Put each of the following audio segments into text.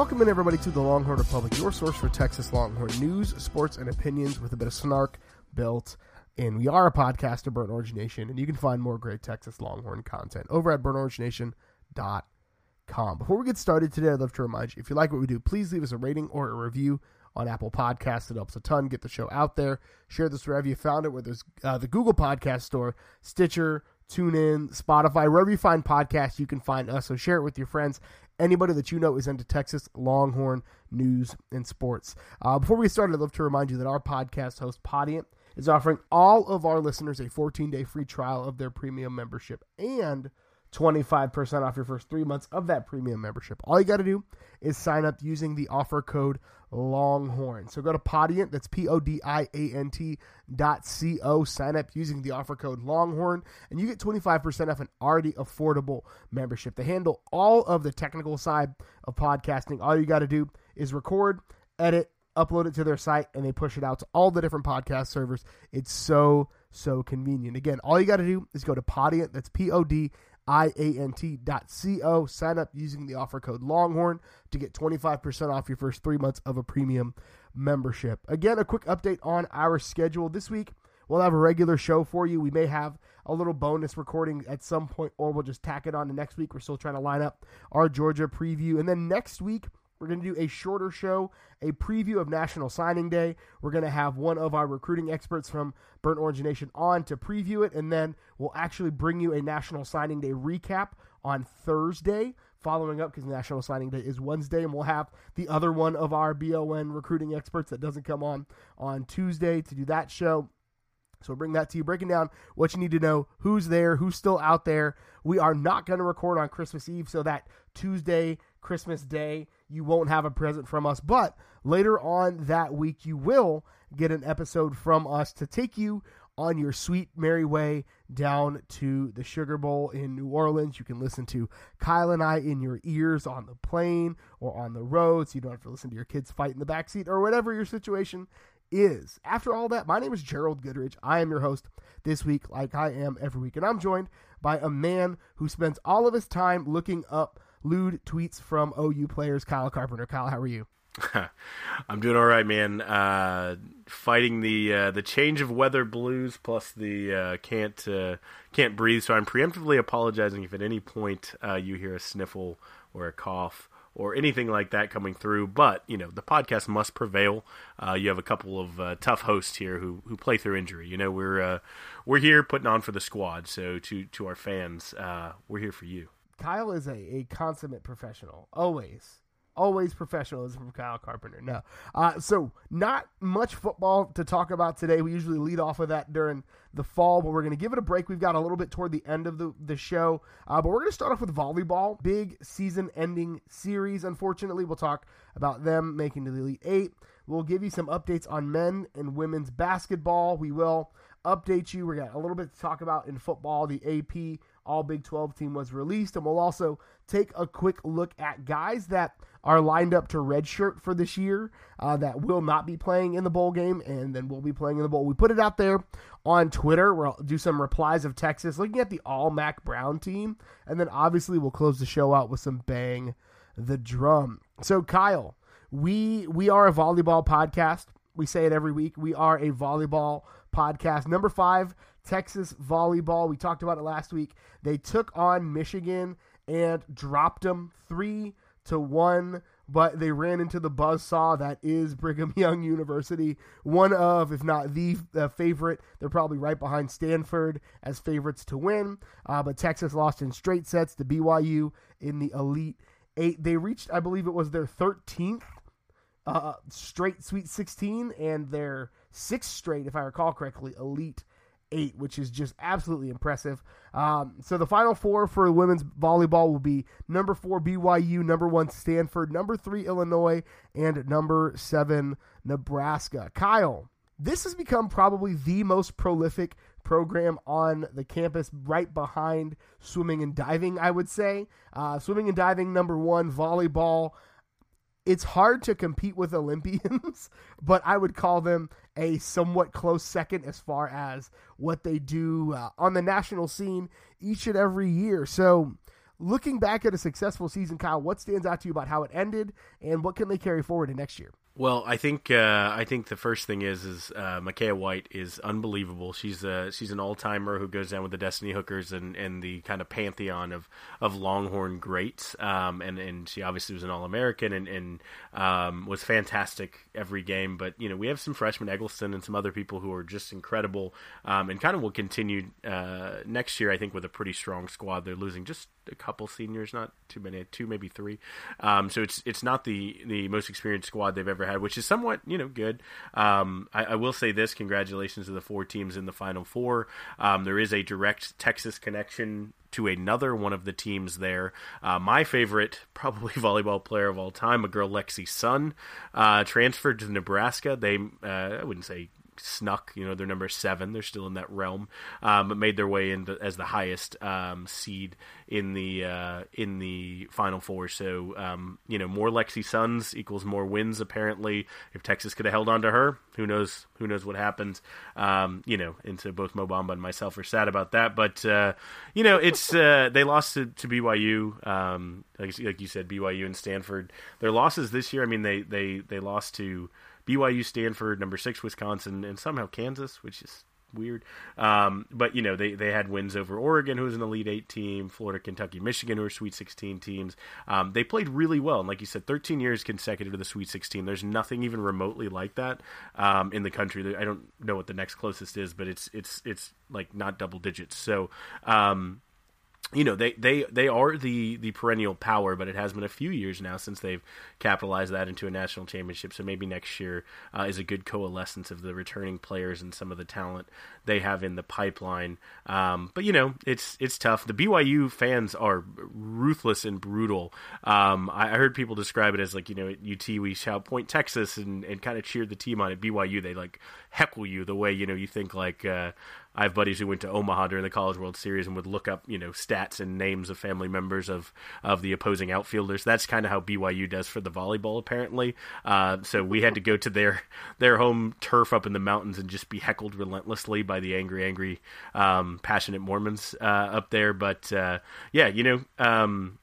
Welcome in, everybody, to the Longhorn Republic, your source for Texas Longhorn news, sports, and opinions with a bit of snark built in. We are a podcast of Burnt Orange Nation, and you can find more great Texas Longhorn content over at burntorangenation.com. Before we get started today, I'd love to remind you if you like what we do, please leave us a rating or a review on Apple Podcasts. It helps a ton. Get the show out there. Share this wherever you found it, whether it's uh, the Google Podcast Store, Stitcher, TuneIn, Spotify, wherever you find podcasts, you can find us. So share it with your friends anybody that you know is into Texas Longhorn news and sports. Uh, before we started, I'd love to remind you that our podcast host, Podiant, is offering all of our listeners a 14 day free trial of their premium membership and 25% off your first three months of that premium membership. All you got to do is sign up using the offer code Longhorn. So go to Podiant, that's P O D I A N T dot C O. Sign up using the offer code Longhorn, and you get 25% off an already affordable membership. They handle all of the technical side of podcasting. All you got to do is record, edit, upload it to their site, and they push it out to all the different podcast servers. It's so, so convenient. Again, all you got to do is go to Podiant, that's P O D iant.co. Sign up using the offer code Longhorn to get 25% off your first three months of a premium membership. Again, a quick update on our schedule. This week, we'll have a regular show for you. We may have a little bonus recording at some point, or we'll just tack it on to next week. We're still trying to line up our Georgia preview. And then next week, we're going to do a shorter show, a preview of National Signing Day. We're going to have one of our recruiting experts from Burnt Orange Nation on to preview it, and then we'll actually bring you a National Signing Day recap on Thursday, following up because National Signing Day is Wednesday, and we'll have the other one of our BON recruiting experts that doesn't come on on Tuesday to do that show. So we'll bring that to you, breaking down what you need to know, who's there, who's still out there. We are not going to record on Christmas Eve, so that Tuesday, Christmas Day, you won't have a present from us. But later on that week, you will get an episode from us to take you on your sweet merry way down to the Sugar Bowl in New Orleans. You can listen to Kyle and I in your ears on the plane or on the road, so you don't have to listen to your kids fight in the backseat or whatever your situation is. After all that, my name is Gerald Goodrich. I am your host this week, like I am every week, and I'm joined by a man who spends all of his time looking up lewd tweets from OU players. Kyle Carpenter. Kyle, how are you? I'm doing all right, man. Uh, fighting the uh, the change of weather blues plus the uh, can't uh, can't breathe. So I'm preemptively apologizing if at any point uh, you hear a sniffle or a cough or anything like that coming through. But you know the podcast must prevail. Uh, you have a couple of tough hosts here who who play through injury. You know we're we're here putting on for the squad. So to to our fans, we're here for you. Kyle is a, a consummate professional. Always. Always professionalism from Kyle Carpenter. No. Uh, so, not much football to talk about today. We usually lead off of that during the fall, but we're going to give it a break. We've got a little bit toward the end of the, the show, uh, but we're going to start off with volleyball. Big season ending series, unfortunately. We'll talk about them making the Elite Eight. We'll give you some updates on men and women's basketball. We will update you. We got a little bit to talk about in football. The AP all Big 12 team was released. And we'll also take a quick look at guys that are lined up to redshirt for this year uh, that will not be playing in the bowl game and then will be playing in the bowl. We put it out there on Twitter. We'll do some replies of Texas looking at the all Mac Brown team. And then obviously we'll close the show out with some bang the drum. So, Kyle, we we are a volleyball podcast. We say it every week. We are a volleyball podcast. Number five Texas volleyball, we talked about it last week. They took on Michigan and dropped them three to one but they ran into the buzz saw that is Brigham Young University, one of, if not the uh, favorite. They're probably right behind Stanford as favorites to win. Uh, but Texas lost in straight sets to BYU in the Elite Eight. They reached, I believe it was their 13th uh, straight Sweet 16 and their sixth straight, if I recall correctly, Elite eight, which is just absolutely impressive. Um, so the final four for women's volleyball will be number four BYU, number one Stanford, number three Illinois, and number seven Nebraska. Kyle, this has become probably the most prolific program on the campus, right behind swimming and diving. I would say uh, swimming and diving number one, volleyball it's hard to compete with Olympians, but I would call them a somewhat close second as far as what they do uh, on the national scene each and every year. So, looking back at a successful season, Kyle, what stands out to you about how it ended and what can they carry forward to next year? Well, I think uh, I think the first thing is is uh, Micaya White is unbelievable. She's a she's an all timer who goes down with the Destinee Hookers and, and the kind of pantheon of, of Longhorn greats. Um, and and she obviously was an All American and and um, was fantastic every game. But you know we have some freshmen Eggleston and some other people who are just incredible um, and kind of will continue uh, next year. I think with a pretty strong squad. They're losing just a couple seniors, not too many, two maybe three. Um, so it's it's not the the most experienced squad they've ever had, which is somewhat you know good. Um, I, I, will say this: congratulations to the four teams in the Final Four. Um, there is a direct Texas connection to another one of the teams there. Uh, my favorite, probably volleyball player of all time, a girl Lexi Sun, uh, transferred to Nebraska. They, uh, I wouldn't say snuck. You know, they're number seven. They're still in that realm, um, but made their way in the, as the highest um, seed in the uh, in the Final Four. So um, you know, more Lexi Suns equals more wins. Apparently, if Texas could have held on to her, who knows? Who knows what happens? Um, you know, into both Mobamba and myself are sad about that. But uh, you know, it's uh, they lost to, to BYU. Um, like, like you said, BYU and Stanford. Their losses this year. I mean, they they they lost to BYU, Stanford, number six Wisconsin, and somehow Kansas, which is weird. Um, but you know they they had wins over Oregon, who was an Elite Eight team, Florida, Kentucky, Michigan, who are Sweet 16 teams. Um, they played really well, and like you said, 13 years consecutive to the Sweet 16. There's nothing even remotely like that um, in the country. I don't know what the next closest is, but it's it's it's like not double digits. So. Um, you know they, they they are the the perennial power, but it has been a few years now since they've capitalized that into a national championship. So maybe next year uh, is a good coalescence of the returning players and some of the talent they have in the pipeline. Um, but you know it's it's tough. The BYU fans are ruthless and brutal. Um, I, I, heard people describe it as like you know at UT we shout Point Texas and, and kind of cheer the team on. At BYU they like heckle you the way you know you think like. Uh, I have buddies who went to Omaha during the College World Series and would look up, you know, stats and names of family members of of the opposing outfielders. That's kind of how BYU does for the volleyball, apparently. Uh, so we had to go to their their home turf up in the mountains and just be heckled relentlessly by the angry, angry, um, passionate Mormons uh, up there. But uh, yeah, you know, um,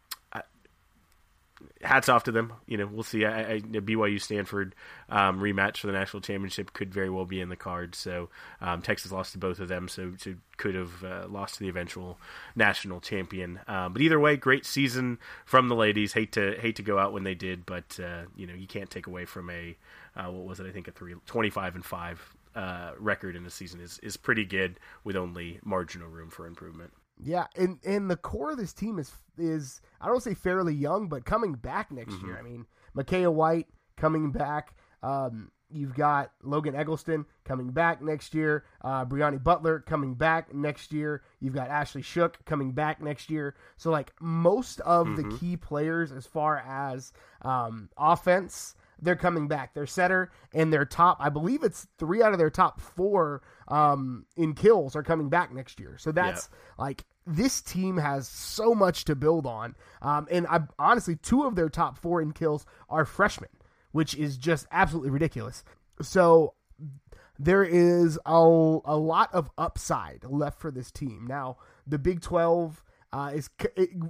hats off to them. You know, we'll see. I, BYU Stanford um, rematch for the national championship could very well be in the cards. So um, Texas lost to both of them, so, so could have uh, lost to the eventual national champion. Um, but either way, great season from the ladies. Hate to hate to go out when they did, but uh, you know you can't take away from a uh, what was it? I think a three, 25 and five uh, record in the season is is pretty good with only marginal room for improvement. Yeah, and and the core of this team is is I don't say fairly young, but coming back next mm-hmm. year. I mean, Micaya White coming back. Um, you've got Logan Eggleston coming back next year. Uh, Brionne Butler coming back next year. You've got Ashley Shook coming back next year. So like most of mm-hmm. the key players as far as um, offense they're coming back. Their setter and their top, I believe it's three out of their top four um, in kills are coming back next year. So that's yeah. like this team has so much to build on. Um, and I honestly, two of their top four in kills are freshmen, which is just absolutely ridiculous. So there is a, a lot of upside left for this team. Now, the Big 12 uh, is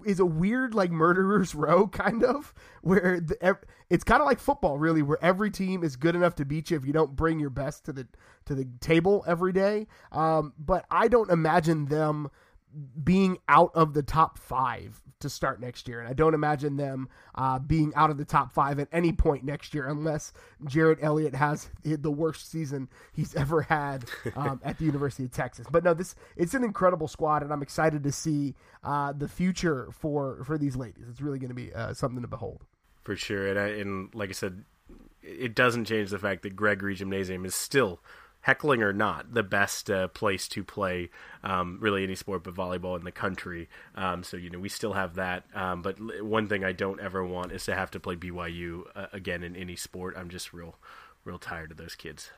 is a weird like murderers row kind of where the, it's kind of like football really where every team is good enough to beat you if you don't bring your best to the to the table every day. Um, but I don't imagine them being out of the top five to start next year. And I don't imagine them uh, being out of the top five at any point next year unless Jerritt Elliott has the worst season he's ever had um, at the University of Texas. But no, this it's an incredible squad, and I'm excited to see uh, the future for for these ladies. It's really going to be uh, something to behold. For sure, and I, and like I said, it doesn't change the fact that Gregory Gymnasium is still heckling or not, the best uh, place to play um, really any sport but volleyball in the country. Um, so you know we still have that. Um, but one thing I don't ever want is to have to play BYU uh, again in any sport. I'm just real, real tired of those kids.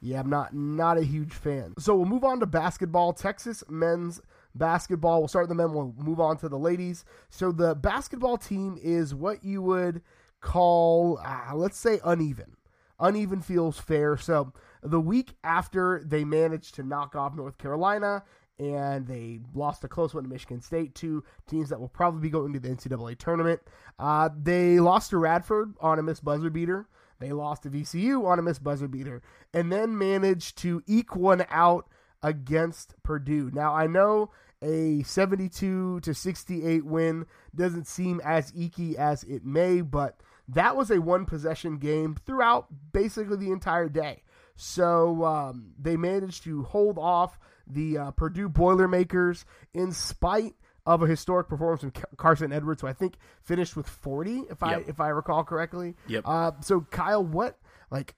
Yeah, I'm not not a huge fan. So we'll move on to basketball. Texas men's basketball. We'll start with the men. We'll move on to the ladies. So the basketball team is what you would call, uh, let's say, uneven. Uneven feels fair. So the week after they managed to knock off North Carolina and they lost a close one to Michigan State, two teams that will probably be going to the NCAA tournament. Uh, they lost to Radford on a missed buzzer beater. They lost to VCU on a missed buzzer beater, and then managed to eke one out against Purdue. Now I know a 72 to 68 win doesn't seem as eeky as it may, but that was a one possession game throughout basically the entire day. So um, they managed to hold off the uh, Purdue Boilermakers in spite of a historic performance from Carson Edwards, who I think finished with 40, if yep. I if I recall correctly. Yep. Uh, so Kyle, what like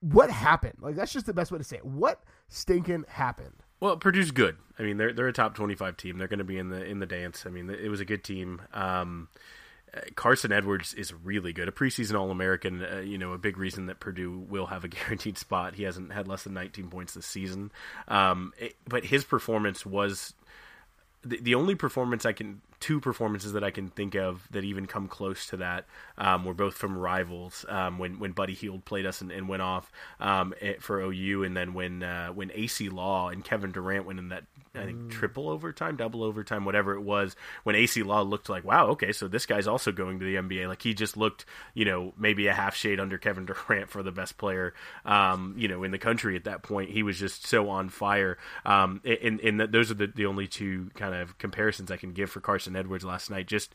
what happened? Like that's just the best way to say it. What stinking happened? Well, Purdue's good. I mean, they're they're a top twenty five team. They're going to be in the in the dance. I mean, it was a good team. Um, Carson Edwards is really good, a preseason All American. Uh, you know, a big reason that Purdue will have a guaranteed spot. He hasn't had less than 19 points this season, um, it, but his performance was the, the only performance I can two performances that I can think of that even come close to that um, were both from rivals. Um, when when Buddy Hield played us and, and went off um, for OU, and then when uh, when Acie Law and Kevin Durant went in that I think mm. triple overtime, double overtime, whatever it was. When Acie Law looked like, wow, okay, so this guy's also going to the NBA. Like he just looked, you know, maybe a half shade under Kevin Durant for the best player, um, you know, in the country at that point. He was just so on fire. Um, and, and those are the, the only two kind of comparisons I can give for Carson Edwards last night. Just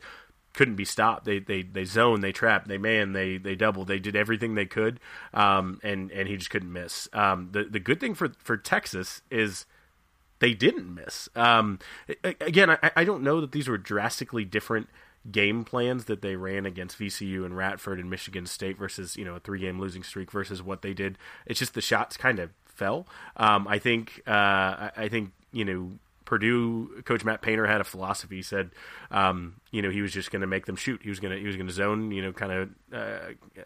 couldn't be stopped. They they they zone, they trap, they man, they they double. They did everything they could, um, and and he just couldn't miss. Um, the the good thing for for Texas is they didn't miss. Um, again, I, I don't know that these were drastically different game plans that they ran against VCU and Radford and Michigan State versus you know a three game losing streak versus what they did. It's just the shots kind of fell. Um, I think uh, I think you know Purdue coach Matt Painter had a philosophy. He said, um, you know, he was just going to make them shoot. He was going to he was going to zone, you know, kind of uh,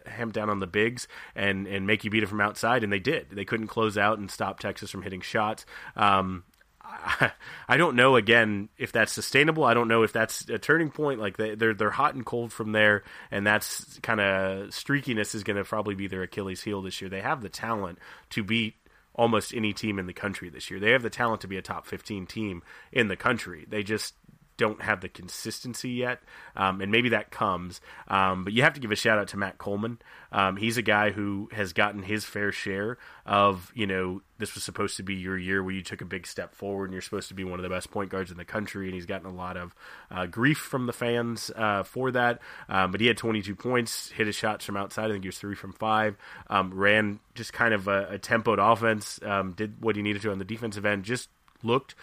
ham down on the bigs and and make you beat it from outside, and they did. They couldn't close out and stop Texas from hitting shots. Um, I don't know again if that's sustainable. I don't know if that's a turning point. Like they, are they're hot and cold from there, and that's kind of streakiness is going to probably be their Achilles heel this year. They have the talent to beat almost any team in the country this year. They have the talent to be a top 15 team in the country. They just don't have the consistency yet, um, and maybe that comes. Um, but you have to give a shout out to Matt Coleman. Um, he's a guy who has gotten his fair share of, you know, this was supposed to be your year where you took a big step forward and you're supposed to be one of the best point guards in the country. And he's gotten a lot of uh, grief from the fans uh, for that. Um, but he had 22 points, hit his shots from outside. I think he was three from five. Um, ran just kind of a, a tempoed offense, um, did what he needed to on the defensive end, just looked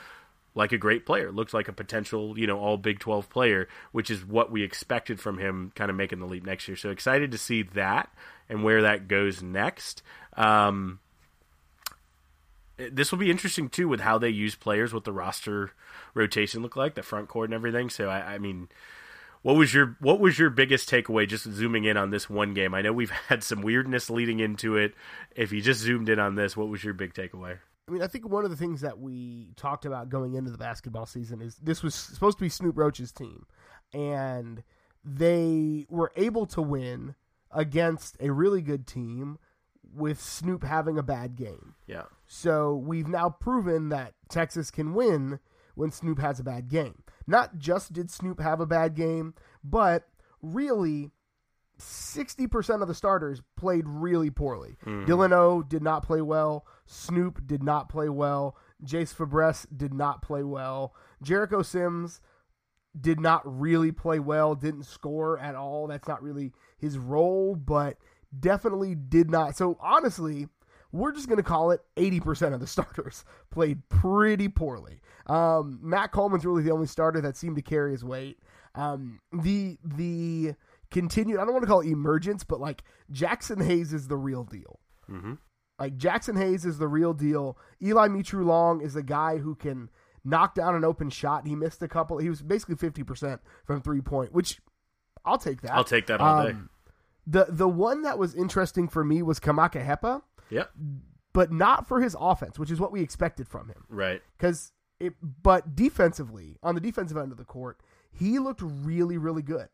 like a great player, looked like a potential, you know, all Big 12 player, which is what we expected from him kind of making the leap next year. So excited to see that and where that goes next. Um, this will be interesting too with how they use players, what the roster rotation look like, the front court and everything. So I, I mean, what was your what was your biggest takeaway just zooming in on this one game? I know we've had some weirdness leading into it. If you just zoomed in on this, what was your big takeaway? I mean, I think one of the things that we talked about going into the basketball season is this was supposed to be Snoop Roach's team, and they were able to win against a really good team with Snoop having a bad game. Yeah. So we've now proven that Texas can win when Snoop has a bad game. not just did Snoop have a bad game, but really 60% of the starters played really poorly. Mhm. Dylan O did not play well. Snoop did not play well. Jase Febres did not play well. Jericho Sims did not really play well, didn't score at all. That's not really his role, but definitely did not. So honestly, we're just going to call it 80% of the starters played pretty poorly. Um, Matt Coleman's really the only starter that seemed to carry his weight. Um, the the continued, I don't want to call it emergence, but like Jaxson Hayes is the real deal. Mm-hmm. Like Jaxson Hayes is the real deal. Eli Mitrou-Long is a guy who can knock down an open shot. He missed a couple. He was basically 50% from three point, which I'll take that. I'll take that all day. Um, The the one that was interesting for me was Kamaka Hepa, Yep. but not for his offense, which is what we expected from him. Right. Because it, but defensively, on the defensive end of the court, he looked really, really good.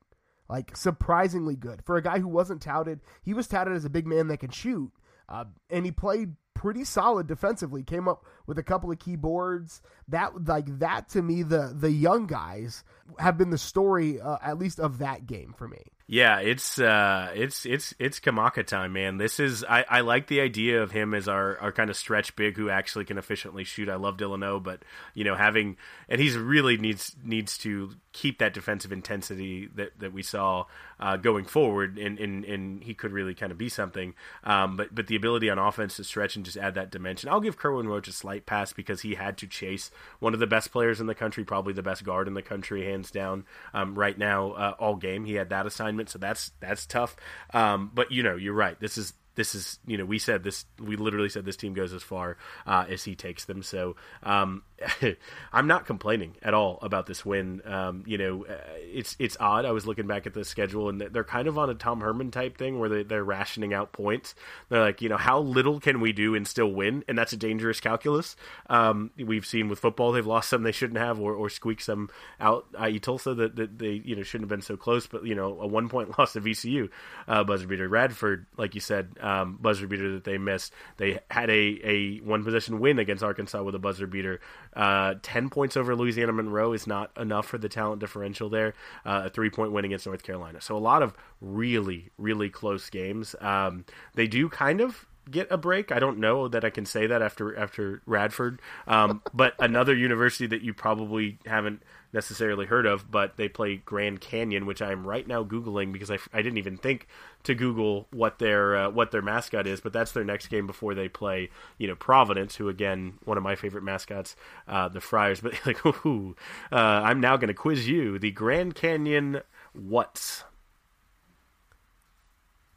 Like surprisingly good for a guy who wasn't touted. He was touted as a big man that can shoot, uh, and he played pretty solid defensively. Came up with a couple of key boards. That like that to me, the the young guys have been the story uh, at least of that game for me. Yeah, it's uh, it's it's it's Kamaka time, man. This is I, I like the idea of him as our, our kind of stretch big who actually can efficiently shoot. I love Dylan O, but you know having and he's really needs needs to keep that defensive intensity that, that we saw uh, going forward, and, and and he could really kind of be something. Um, but but the ability on offense to stretch and just add that dimension. I'll give Kerwin Roach a slight pass because he had to chase one of the best players in the country, probably the best guard in the country, hands down. Um, right now, uh, all game he had that assignment, so that's that's tough. Um, but you know, you're right. This is this is you know we said this we literally said this team goes as far uh, as he takes them. So um, i'm not complaining at all about this win. Um, you know uh, it's it's odd. I was looking back at the schedule and they're kind of on a tom herman type thing where they, they're rationing out points. They're like you know how little can we do and still win? And that's a dangerous calculus. Um, we've seen with football they've lost some they shouldn't have or, or squeaked some out i.e tulsa that, that they you know shouldn't have been so close but you know a one point loss to vcu uh, buzzer beater radford like you said um, buzzer beater that they missed. They had a, a one possession win against Arkansas with a buzzer beater. Uh, Ten points over Louisiana Monroe is not enough for the talent differential there. Uh, a three point win against North Carolina. So a lot of really really close games. Um, they do kind of get a break. I don't know that I can say that after after Radford, um, but another university that you probably haven't necessarily heard of, but they play Grand Canyon, which I'm right now googling because I, I didn't even think to Google what their uh, what their mascot is, but that's their next game before they play you know Providence, who again one of my favorite mascots, uh, the Friars. But like, ooh, uh, I'm now going to quiz you the Grand Canyon what's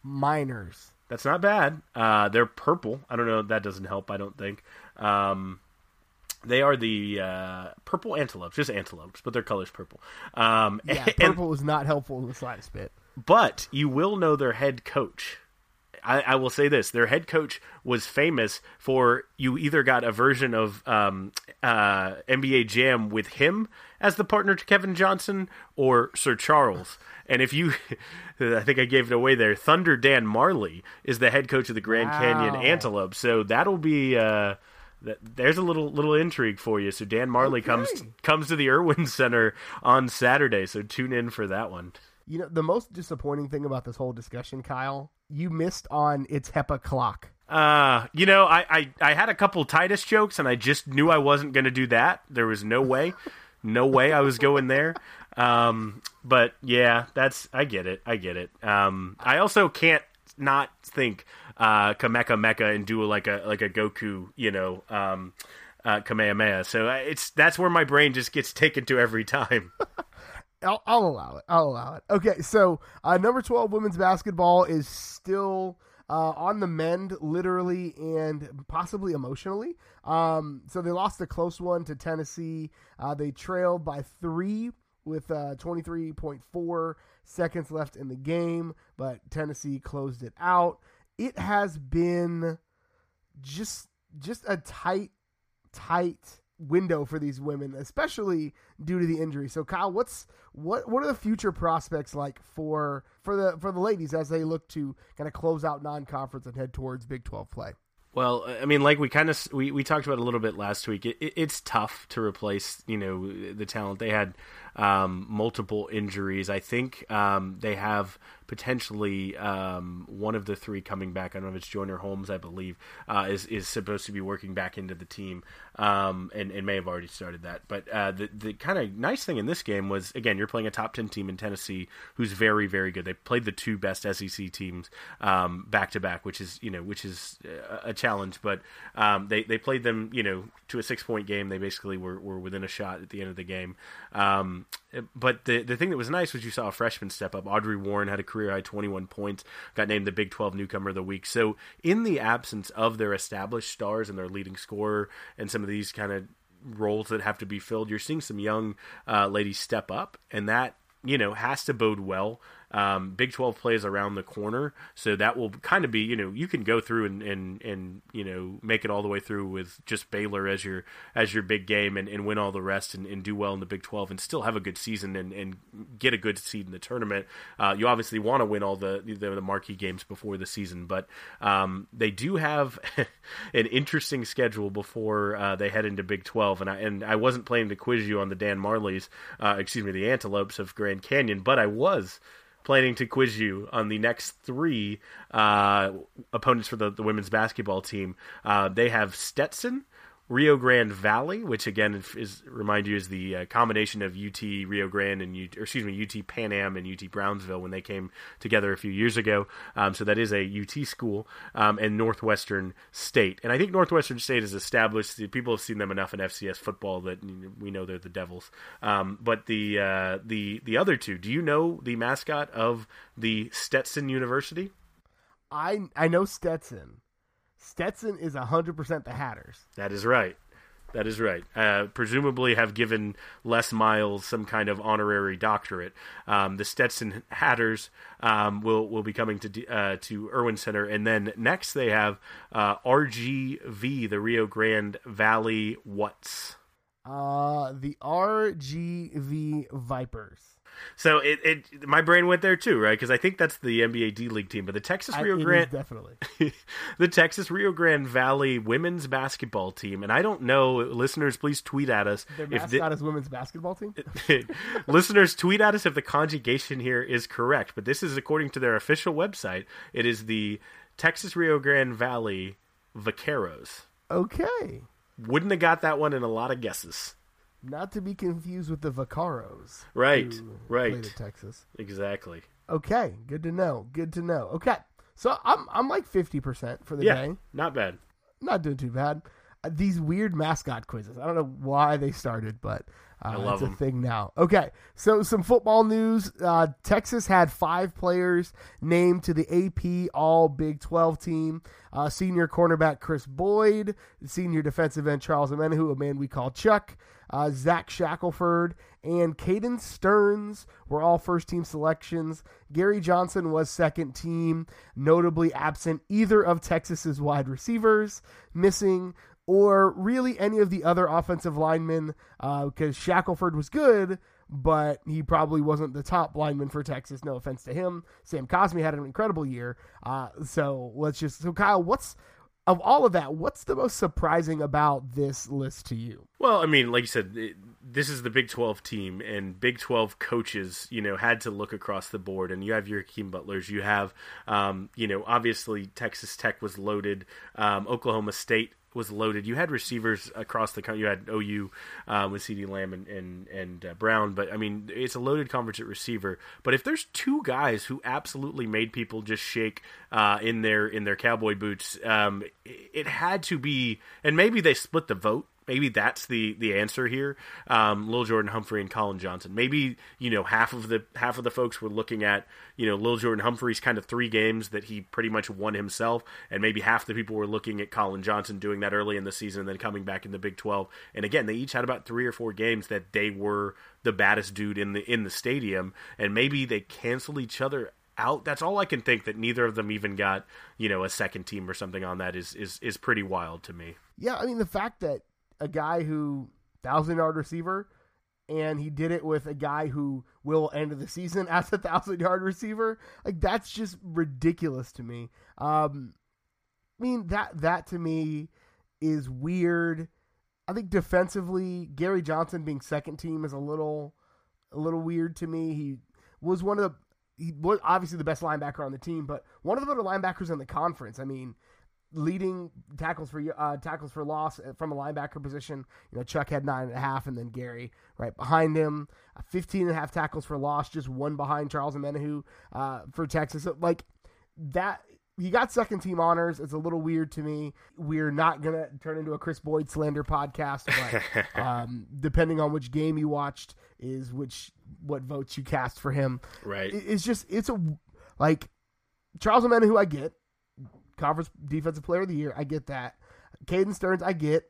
Miners. That's not bad. Uh, they're purple. I don't know. That doesn't help. I don't think. Um, they are the uh, purple antelopes, just antelopes, but their color's purple. Um, Yeah, and- purple is not helpful in the slightest bit. but you will know their head coach. I, I will say this: their head coach was famous for you either got a version of um, uh, NBA Jam with him as the partner to Kevin Johnson or Sir Charles. And if you, I think I gave it away there. Thunder Dan Majerle is the head coach of the Grand Canyon Wow. Antelope, so that'll be. Uh, there's a little little intrigue for you. So Dan Majerle comes comes to the Erwin Center on Saturday. So tune in for that one. You know, the most disappointing thing about this whole discussion, Kyle, you missed on it's HEPA clock. Uh, you know, I, I, I had a couple Titus jokes, and I just knew I wasn't going to do that. There was no way, no way I was going there. Um, but yeah, that's I get it, I get it. Um, I also can't not think uh, Kameka Mecha and do like a like a Goku, you know, um, uh, Kamehameha. So uh, it's that's where my brain just gets taken to every time. I'll, I'll allow it. I'll allow it. Okay, so uh, number 12 women's basketball is still uh, on the mend, literally and possibly emotionally. Um, so they lost a close one to Tennessee. Uh, they trailed by three with uh, 23.4 seconds left in the game, but Tennessee closed it out. It has been just just a tight, tight window for these women, especially due to the injury. So, Kyle, what's what what are the future prospects like for for the for the ladies as they look to kind of close out non-conference and head towards Big Twelve play? Well, I mean, like we kind of we, we talked about a little bit last week. It, it, it's tough to replace, you know, the talent they had. Um, multiple injuries. I think um, they have potentially um, one of the three coming back. I don't know if it's Joyner Holmes, I believe, uh, is is supposed to be working back into the team, um, and, and may have already started that. But uh, the the kind of nice thing in this game was again you're playing a top ten team in Tennessee who's very very good. They played the two best SEC teams back to back, which is you know which is a challenge, but um, they they played them you know to a six point game. They basically were, were within a shot at the end of the game. Um, but the the thing that was nice was you saw a freshman step up. Audrey Warren had a career high 21 points, got named the Big 12 Newcomer of the Week. So in the absence of their established stars and their leading scorer and some of these kind of roles that have to be filled, you're seeing some young uh, ladies step up, and that you know has to bode well um, Big 12 plays around the corner, so that will kind of be, you know, you can go through and, and, and you know make it all the way through with just Baylor as your as your big game and, and win all the rest and, and do well in the Big 12 and still have a good season and, and get a good seed in the tournament. Uh, you obviously want to win all the, the, the marquee games before the season, but um, they do have an interesting schedule before uh, they head into Big 12. And I and I wasn't planning to quiz you on the Dan Majerles, uh, excuse me, the Antelopes of Grand Canyon, but I was planning to quiz you on the next three uh, opponents for the, the women's basketball team. Uh, they have Stetson, Rio Grande Valley, which again is remind you is the uh, combination of UT Rio Grande and excuse me UT Pan Am and UT Brownsville when they came together a few years ago. Um, so that is a UT school um, and Northwestern State, and I think Northwestern State is established. People have seen them enough in FCS football that we know they're the Devils. Um, but the uh, the the other two, do you know the mascot of the Stetson University? I I know Stetson. Stetson is 100% the Hatters. That is right. That is right. Uh, presumably, have given Les Miles some kind of honorary doctorate. Um, the Stetson Hatters um, will will be coming to uh, to Erwin Center, and then next they have uh, RGV, the Rio Grande Valley What's. Uh, the RGV Vipers. So it, it my brain went there too, right? Because I think that's the NBA D League team, but the Texas Rio Grande definitely the Texas Rio Grande Valley women's basketball team, and I don't know. Listeners, please tweet at us. Their mascot the, is women's basketball team. listeners, tweet at us if the conjugation here is correct, but this is according to their official website. It is the Texas Rio Grande Valley Vaqueros. Okay. Wouldn't have got that one in a lot of guesses. Not to be confused with the Vaqueros. Right, right. Texas. Exactly. Okay, good to know. Good to know. Okay, so I'm I'm like fifty percent for the yeah, day. Not bad. Not doing too bad. Uh, these weird mascot quizzes. I don't know why they started, but uh, it's a them. thing now. Okay, so some football news. Uh, Texas had five players named to the AP All Big 12 team. Uh, senior cornerback Chris Boyd, senior defensive end Charles Omenihu, a man we call Chuck, uh, Zach Shackelford, and Caden Stearns were all first team selections. Gary Johnson was second team, notably absent either of Texas's wide receivers, missing or really any of the other offensive linemen because uh, Shackelford was good, but he probably wasn't the top lineman for Texas. No offense to him. Sam Cosmi had an incredible year. Uh, so let's just so Kyle, what's of all of that, what's the most surprising about this list to you? Well, I mean, like you said, it, this is the Big 12 team, and Big 12 coaches, you know, had to look across the board. And you have your Hakeem Butlers, you have, um, you know, obviously Texas Tech was loaded, um, Oklahoma State was loaded. You had receivers across the country. You had OU uh, with CeeDee Lamb and and, and uh, Brown, but I mean it's a loaded conference at receiver. But if there's two guys who absolutely made people just shake uh, in their in their cowboy boots, um, it had to be, and maybe they split the vote maybe that's the the answer here. Um, Lil'Jordan Humphrey and Collin Johnson. Maybe you know half of the half of the folks were looking at you know Lil'Jordan Humphrey's kind of three games that he pretty much won himself, and maybe half the people were looking at Collin Johnson doing that early in the season and then coming back in the Big Twelve. And again, they each had about three or four games that they were the baddest dude in the in the stadium, and maybe they canceled each other out. That's all I can think. That neither of them even got you know a second team or something on that is is is pretty wild to me. Yeah, I mean the fact that a guy who thousand yard receiver, and he did it with a guy who will end the season as a thousand yard receiver. Like that's just ridiculous to me. Um, mean that that to me is weird. I think defensively, Gary Johnson being second team is a little a little weird to me. He was one of the he was obviously the best linebacker on the team, but one of the better linebackers in the conference. I mean, leading tackles for uh, tackles for loss from a linebacker position. You know, Chuck had nine and a half, and then Gary right behind him, uh, 15 and a half tackles for loss, just one behind Charles Omenihu uh, for Texas. So, like that, he got second team honors. It's a little weird to me. We're not gonna turn into a Chris Boyd slander podcast, but um, depending on which game you watched, is which what votes you cast for him. Right. It's just it's a like Charles Omenihu, I get conference defensive player of the year. I get that. Caden Sterns, I get.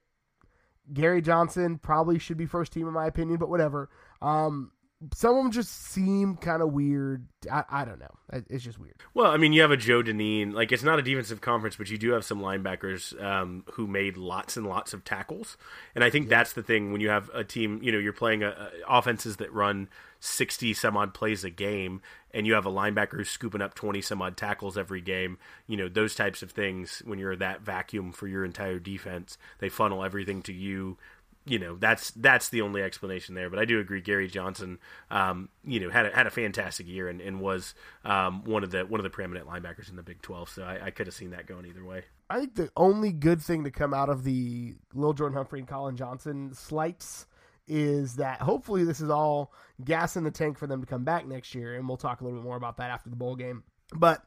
Gary Johnson probably should be first team in my opinion, but whatever. Um, some of them just seem kind of weird. I, I don't know. It's just weird. Well, I mean, you have a Joe Dineen. Like, it's not a defensive conference, but you do have some linebackers um, who made lots and lots of tackles. And I think yeah. that's the thing when you have a team, you know, you're playing a, a, offenses that run 60 some odd plays a game, and you have a linebacker who's scooping up 20 some odd tackles every game. You know, those types of things, when you're that vacuum for your entire defense, they funnel everything to you you know that's that's the only explanation there. But I do agree, Gary Johnson, um, you know, had a, had a fantastic year and, and was um, one of the one of the preeminent linebackers in the Big Twelve. So I, I, could have seen that going either way. I think the only good thing to come out of the Lil'Jordan Humphrey and Collin Johnson slights is that hopefully this is all gas in the tank for them to come back next year, and we'll talk a little bit more about that after the bowl game. But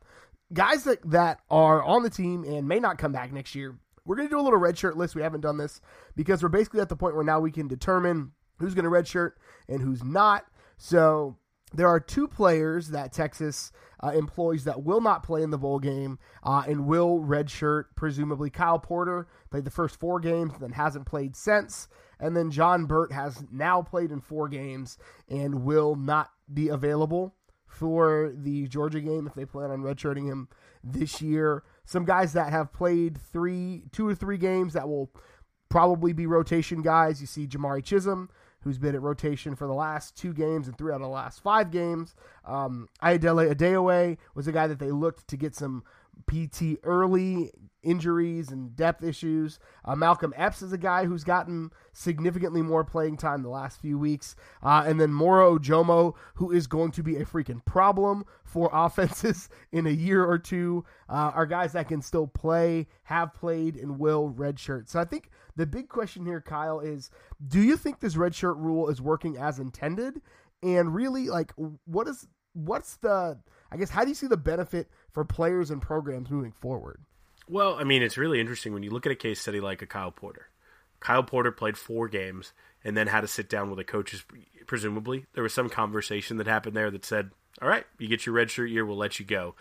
guys that that are on the team and may not come back next year we're going to do a little redshirt list. We haven't done this because we're basically at the point where now we can determine who's going to redshirt and who's not. So there are two players that Texas uh, employs that will not play in the bowl game uh, and will redshirt, presumably. Kyle Porter played the first four games, then hasn't played since. And then John Burt has now played in four games and will not be available for the Georgia game if they plan on redshirting him this year. Some guys that have played three, two or three games that will probably be rotation guys. You see Jamari Chisholm, who's been at rotation for the last two games and three out of the last five games. Um, Ayodele Adeoye was a guy that they looked to get some PT early, injuries and depth issues. Uh, Malcolm Epps is a guy who's gotten significantly more playing time the last few weeks. Uh, and then Moro Ojomo, who is going to be a freaking problem for offenses in a year or two, uh, are guys that can still play, have played, and will redshirt. So I think the big question here, Kyle, is do you think this red shirt rule is working as intended? And really, like, what is what's the I guess how do you see the benefit for players and programs moving forward? Well, I mean, it's really interesting when you look at a case study like a Kyle Porter. Kyle Porter played four games and then had to sit down with the coaches. Presumably, there was some conversation that happened there that said, "All right, you get your red shirt year, we'll let you go."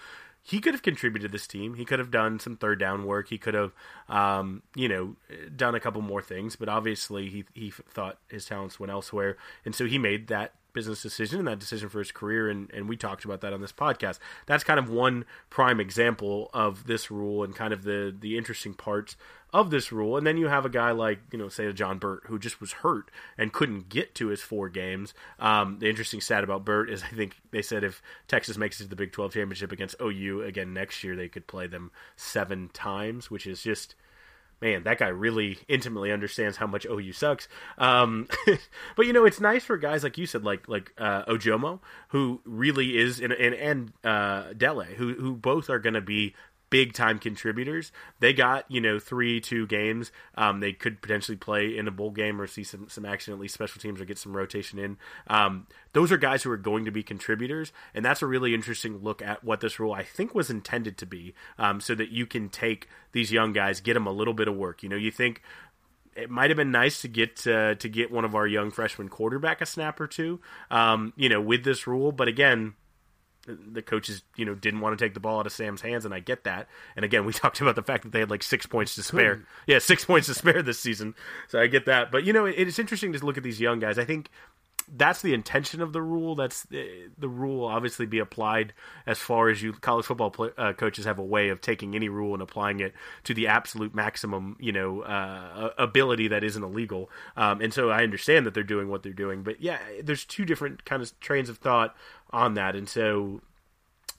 He could have contributed this team. He could have done some third down work. He could have, um, you know, done a couple more things. But obviously, he he thought his talents went elsewhere, and so he made that business decision and that decision for his career and, and we talked about that on this podcast. That's kind of one prime example of this rule and kind of the the interesting parts of this rule. And then you have a guy like you know say a john burt who just was hurt and couldn't get to his four games. Um, the interesting stat about burt is i think they said if texas makes it to the big 12 championship against ou again next year they could play them seven times which is just man, that guy really intimately understands how much OU sucks. Um, but you know, it's nice for guys like you said, like like uh, Ojomo, who really is, and and, uh, Dele, who who both are going to be big time contributors. They got you know three two games. Um, they could potentially play in a bowl game or see some some action at least special teams or get some rotation in. Um, those are guys who are going to be contributors, and that's a really interesting look at what this rule I think was intended to be, um, so that you can take these young guys, get them a little bit of work. You know, you think it might have been nice to get uh, to get one of our young freshman quarterback a snap or two, um, you know, with this rule. But again, the coaches, you know, didn't want to take the ball out of Sam's hands, and I get that. And again, we talked about the fact that they had like six points to spare. Yeah, six points to spare this season, so I get that. But you know, it, it's interesting to look at these young guys. I think that's the intention of the rule. That's the, the rule will obviously be applied as far as you college football play, uh, coaches have a way of taking any rule and applying it to the absolute maximum, you know, uh, ability that isn't illegal. Um, and so I understand that they're doing what they're doing, but yeah, there's two different kind of trains of thought on that. And so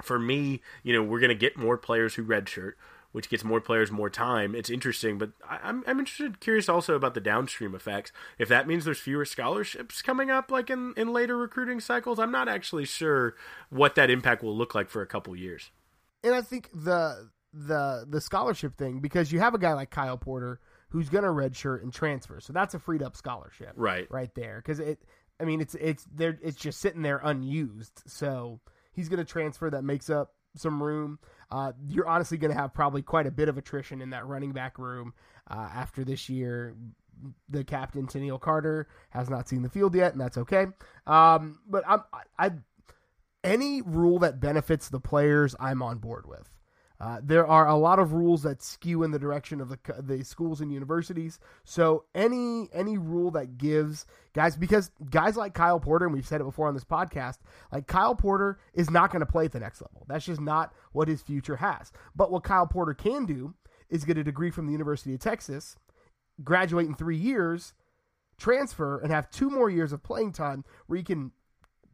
for me, you know, we're going to get more players who redshirt which gets more players more time. It's interesting, but I, I'm I'm interested, curious also about the downstream effects. If that means there's fewer scholarships coming up, like in in later recruiting cycles, I'm not actually sure what that impact will look like for a couple years. And I think the the the scholarship thing because you have a guy like Kyle Porter who's going to redshirt and transfer, so that's a freed up scholarship, Right. right there. Because it, I mean, it's it's there, it's just sitting there unused. So he's going to transfer. That makes up some room. Uh, you're honestly going to have probably quite a bit of attrition in that running back room uh, after this year. The captain Toneil Carter has not seen the field yet, and that's okay. Um, but I'm I, I any rule that benefits the players, I'm on board with. Uh, there are a lot of rules that skew in the direction of the the schools and universities. So any any rule that gives guys because guys like Kyle Porter and we've said it before on this podcast, like Kyle Porter is not going to play at the next level. That's just not what his future has. But what Kyle Porter can do is get a degree from the University of Texas, graduate in 3 years, transfer and have two more years of playing time where he can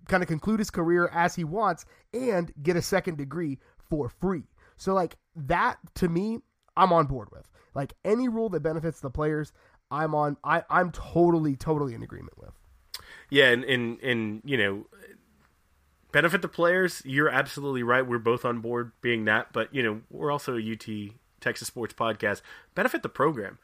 kind of conclude his career as he wants and get a second degree for free. So like that to me, I'm on board with. Like any rule that benefits the players, I'm on I, I'm totally, totally in agreement with. Yeah, and, and and you know, benefit the players. You're absolutely right. We're both on board being that, but you know, we're also a UT Texas sports podcast. Benefit the program.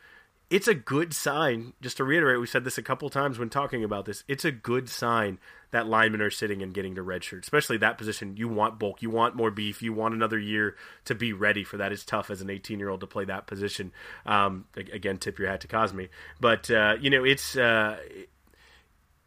It's a good sign. Just to reiterate, we said this a couple times when talking about this. It's a good sign that linemen are sitting and getting to redshirt, especially that position. You want bulk, you want more beef, you want another year to be ready for that. It's tough as an 18 year old to play that position. Um, again, tip your hat to Cosme, but uh, you know it's. Uh,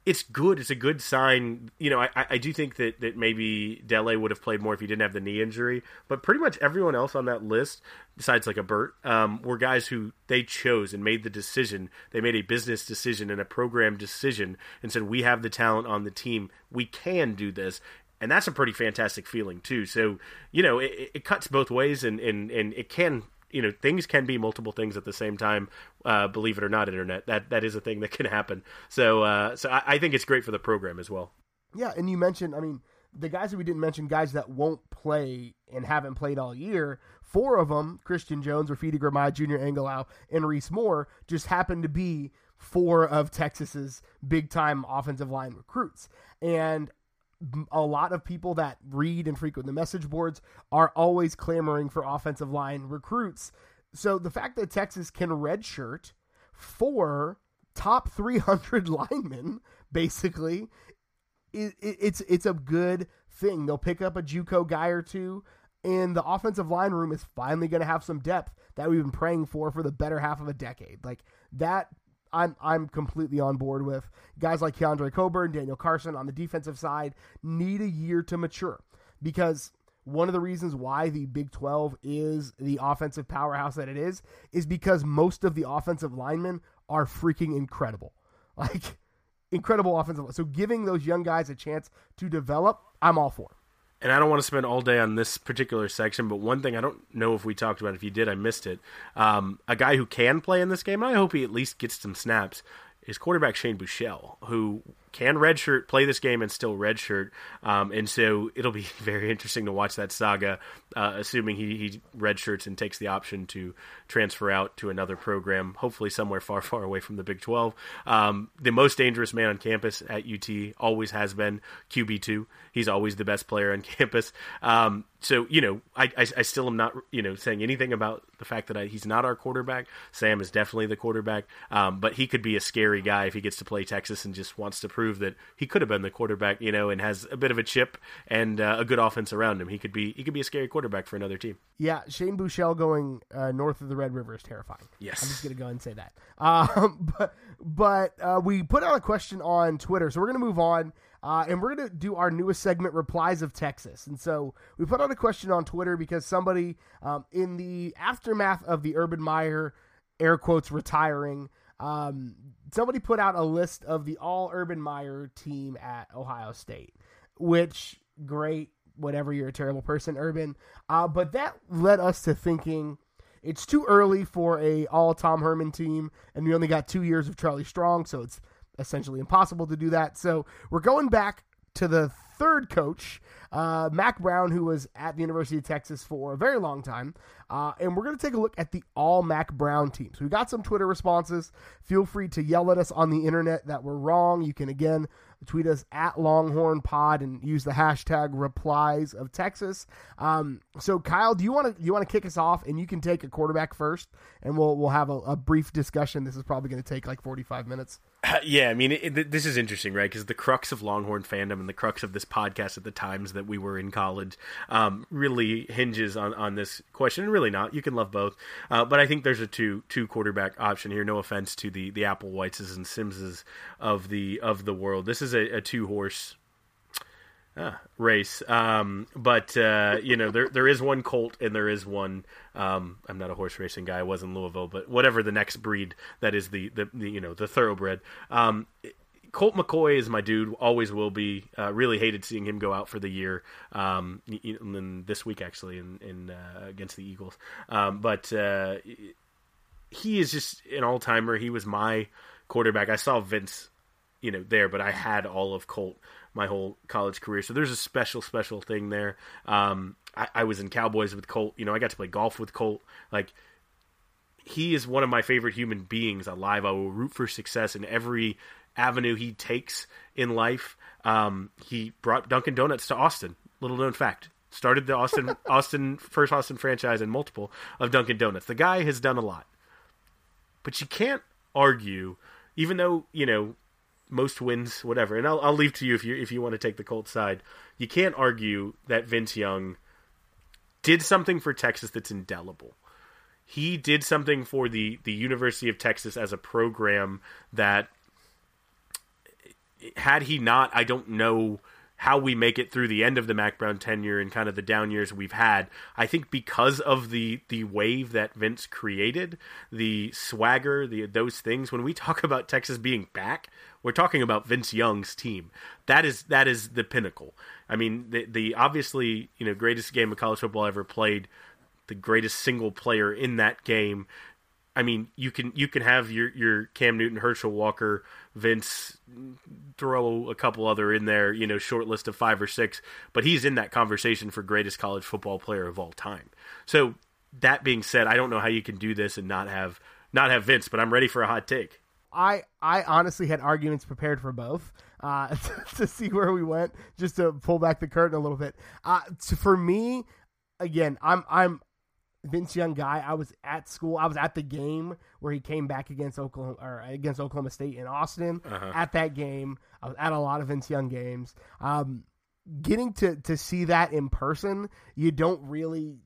it's good. It's a good sign. You know, I, I do think that, that maybe Dele would have played more if he didn't have the knee injury. But pretty much everyone else on that list, besides like a Burt, um, were guys who they chose and made the decision. They made a business decision and a program decision and said, "We have the talent on the team. We can do this." And that's a pretty fantastic feeling too. So you know, it, it cuts both ways, and, and, and it can you know things can be multiple things at the same time uh, believe it or not internet. That that is a thing that can happen. So uh, so I, I, think it's great for the program as well. Yeah and you mentioned i mean the guys that we didn't mention guys that won't play and haven't played all year four of them christian jones rafiti Ghirmai, junior angilau and reese moore just happen to be four of texas's big time offensive line recruits. And a lot of people that read and frequent the message boards are always clamoring for offensive line recruits. So the fact that Texas can redshirt four top 300 linemen, basically, it, it, it's it's a good thing. They'll pick up a JUCO guy or two, and the offensive line room is finally going to have some depth that we've been praying for for the better half of a decade. Like that I'm I'm completely on board with. Guys like Keondre Coburn, Daniel Carson on the defensive side need a year to mature because one of the reasons why the Big 12 is the offensive powerhouse that it is is because most of the offensive linemen are freaking incredible. Like incredible offensive. So giving those young guys a chance to develop, I'm all for and I don't want to spend all day on this particular section, but one thing I don't know if we talked about, if you did, I missed it. Um, a guy who can play in this game, I hope he at least gets some snaps, is quarterback Shane Buechele, who can redshirt, play this game, and still redshirt. Um, and so it'll be very interesting to watch that saga, uh, assuming he, he redshirts and takes the option to transfer out to another program, hopefully somewhere far, far away from the Big 12. Um, the most dangerous man on campus at UT always has been QB2. He's always the best player on campus. Um, so you know, I, I, I still am not you know saying anything about the fact that I, he's not our quarterback. Sam is definitely the quarterback, um, but he could be a scary guy if he gets to play Texas and just wants to prove that he could have been the quarterback, you know, and has a bit of a chip and uh, a good offense around him. He could be he could be a scary quarterback for another team. Yeah, Shane Buechele going uh, north of the Red River is terrifying. Yes, I'm just gonna go ahead and say that. Um, but but uh, we put out a question on Twitter, so we're gonna move on. Uh, and we're going to do our newest segment, Replies of Texas. And so we put out a question on Twitter because somebody um, in the aftermath of the Urban Meyer, air quotes, retiring, um, somebody put out a list of the all Urban Meyer team at Ohio State, which, great, whatever, you're a terrible person, Urban. Uh, but that led us to thinking it's too early for a all Tom Herman team, and we only got two years of Charlie Strong, so it's essentially impossible to do that. So we're going back to the third coach, uh, Mack Brown, who was at the University of Texas for a very long time. Uh, and we're going to take a look at the all Mack Brown teams. We got some Twitter responses. Feel free to yell at us on the internet that we're wrong. You can again tweet us at Longhorn Pod and use the hashtag replies of Texas. Um, so Kyle, do you want to you want to kick us off and you can take a quarterback first, and we'll we'll have a, a brief discussion. This is probably going to take like forty five minutes. Yeah, I mean, it, it, this is interesting, right? Because the crux of Longhorn fandom and the crux of this podcast at the times that we were in college um, really hinges on, on this question. And really not. You can love both, uh, but I think there's a two two quarterback option here. No offense to the the Applewhites and Simses of the of the world. This is a, a two horse Ah, race. Um, but uh, you know, there there is one colt and there is one. Um, I'm not a horse racing guy. I was in Louisville, but whatever the next breed that is the the, the you know the thoroughbred. Um, Colt McCoy is my dude. Always will be. Uh, really hated seeing him go out for the year. Um, in this week actually in in uh, against the Eagles. Um, but uh, he is just an all timer. He was my quarterback. I saw Vince, you know, there, but I had all of Colt my whole college career. So there's a special, special thing there. Um, I, I, was in Cowboys with Colt. You know, I got to play golf with Colt. Like, he is one of my favorite human beings alive. I will root for success in every avenue he takes in life. Um, he brought Dunkin' Donuts to Austin. Little known fact. Started the Austin Austin first Austin franchise and multiple of Dunkin' Donuts. The guy has done a lot, but you can't argue, even though you know most wins, whatever. And I'll, I'll leave to you if you if you want to take the Colts side. You can't argue that Vince Young did something for Texas that's indelible. He did something for the the University of Texas as a program that had he not, I don't know how we make it through the end of the Mack Brown tenure and kind of the down years we've had. I think because of the the wave that Vince created, the swagger, the those things. When we talk about Texas being back, we're talking about Vince Young's team. That is that is the pinnacle. I mean, the the obviously you know greatest game of college football ever played, the greatest single player in that game. I mean, you can you can have your your Cam Newton, Herschel Walker, Vince, throw a couple other in there, you know, short list of five or six, but he's in that conversation for greatest college football player of all time. So that being said, I don't know how you can do this and not have not have Vince, but I'm ready for a hot take. I I honestly had arguments prepared for both uh, to see where we went, just to pull back the curtain a little bit. Uh, to, for me, again, I'm I'm Vince Young guy. I was at school. I was at the game where he came back against Oklahoma or against Oklahoma State in Austin. Uh-huh. At that game, I was at a lot of Vince Young games. Um, getting to to see that in person, you don't really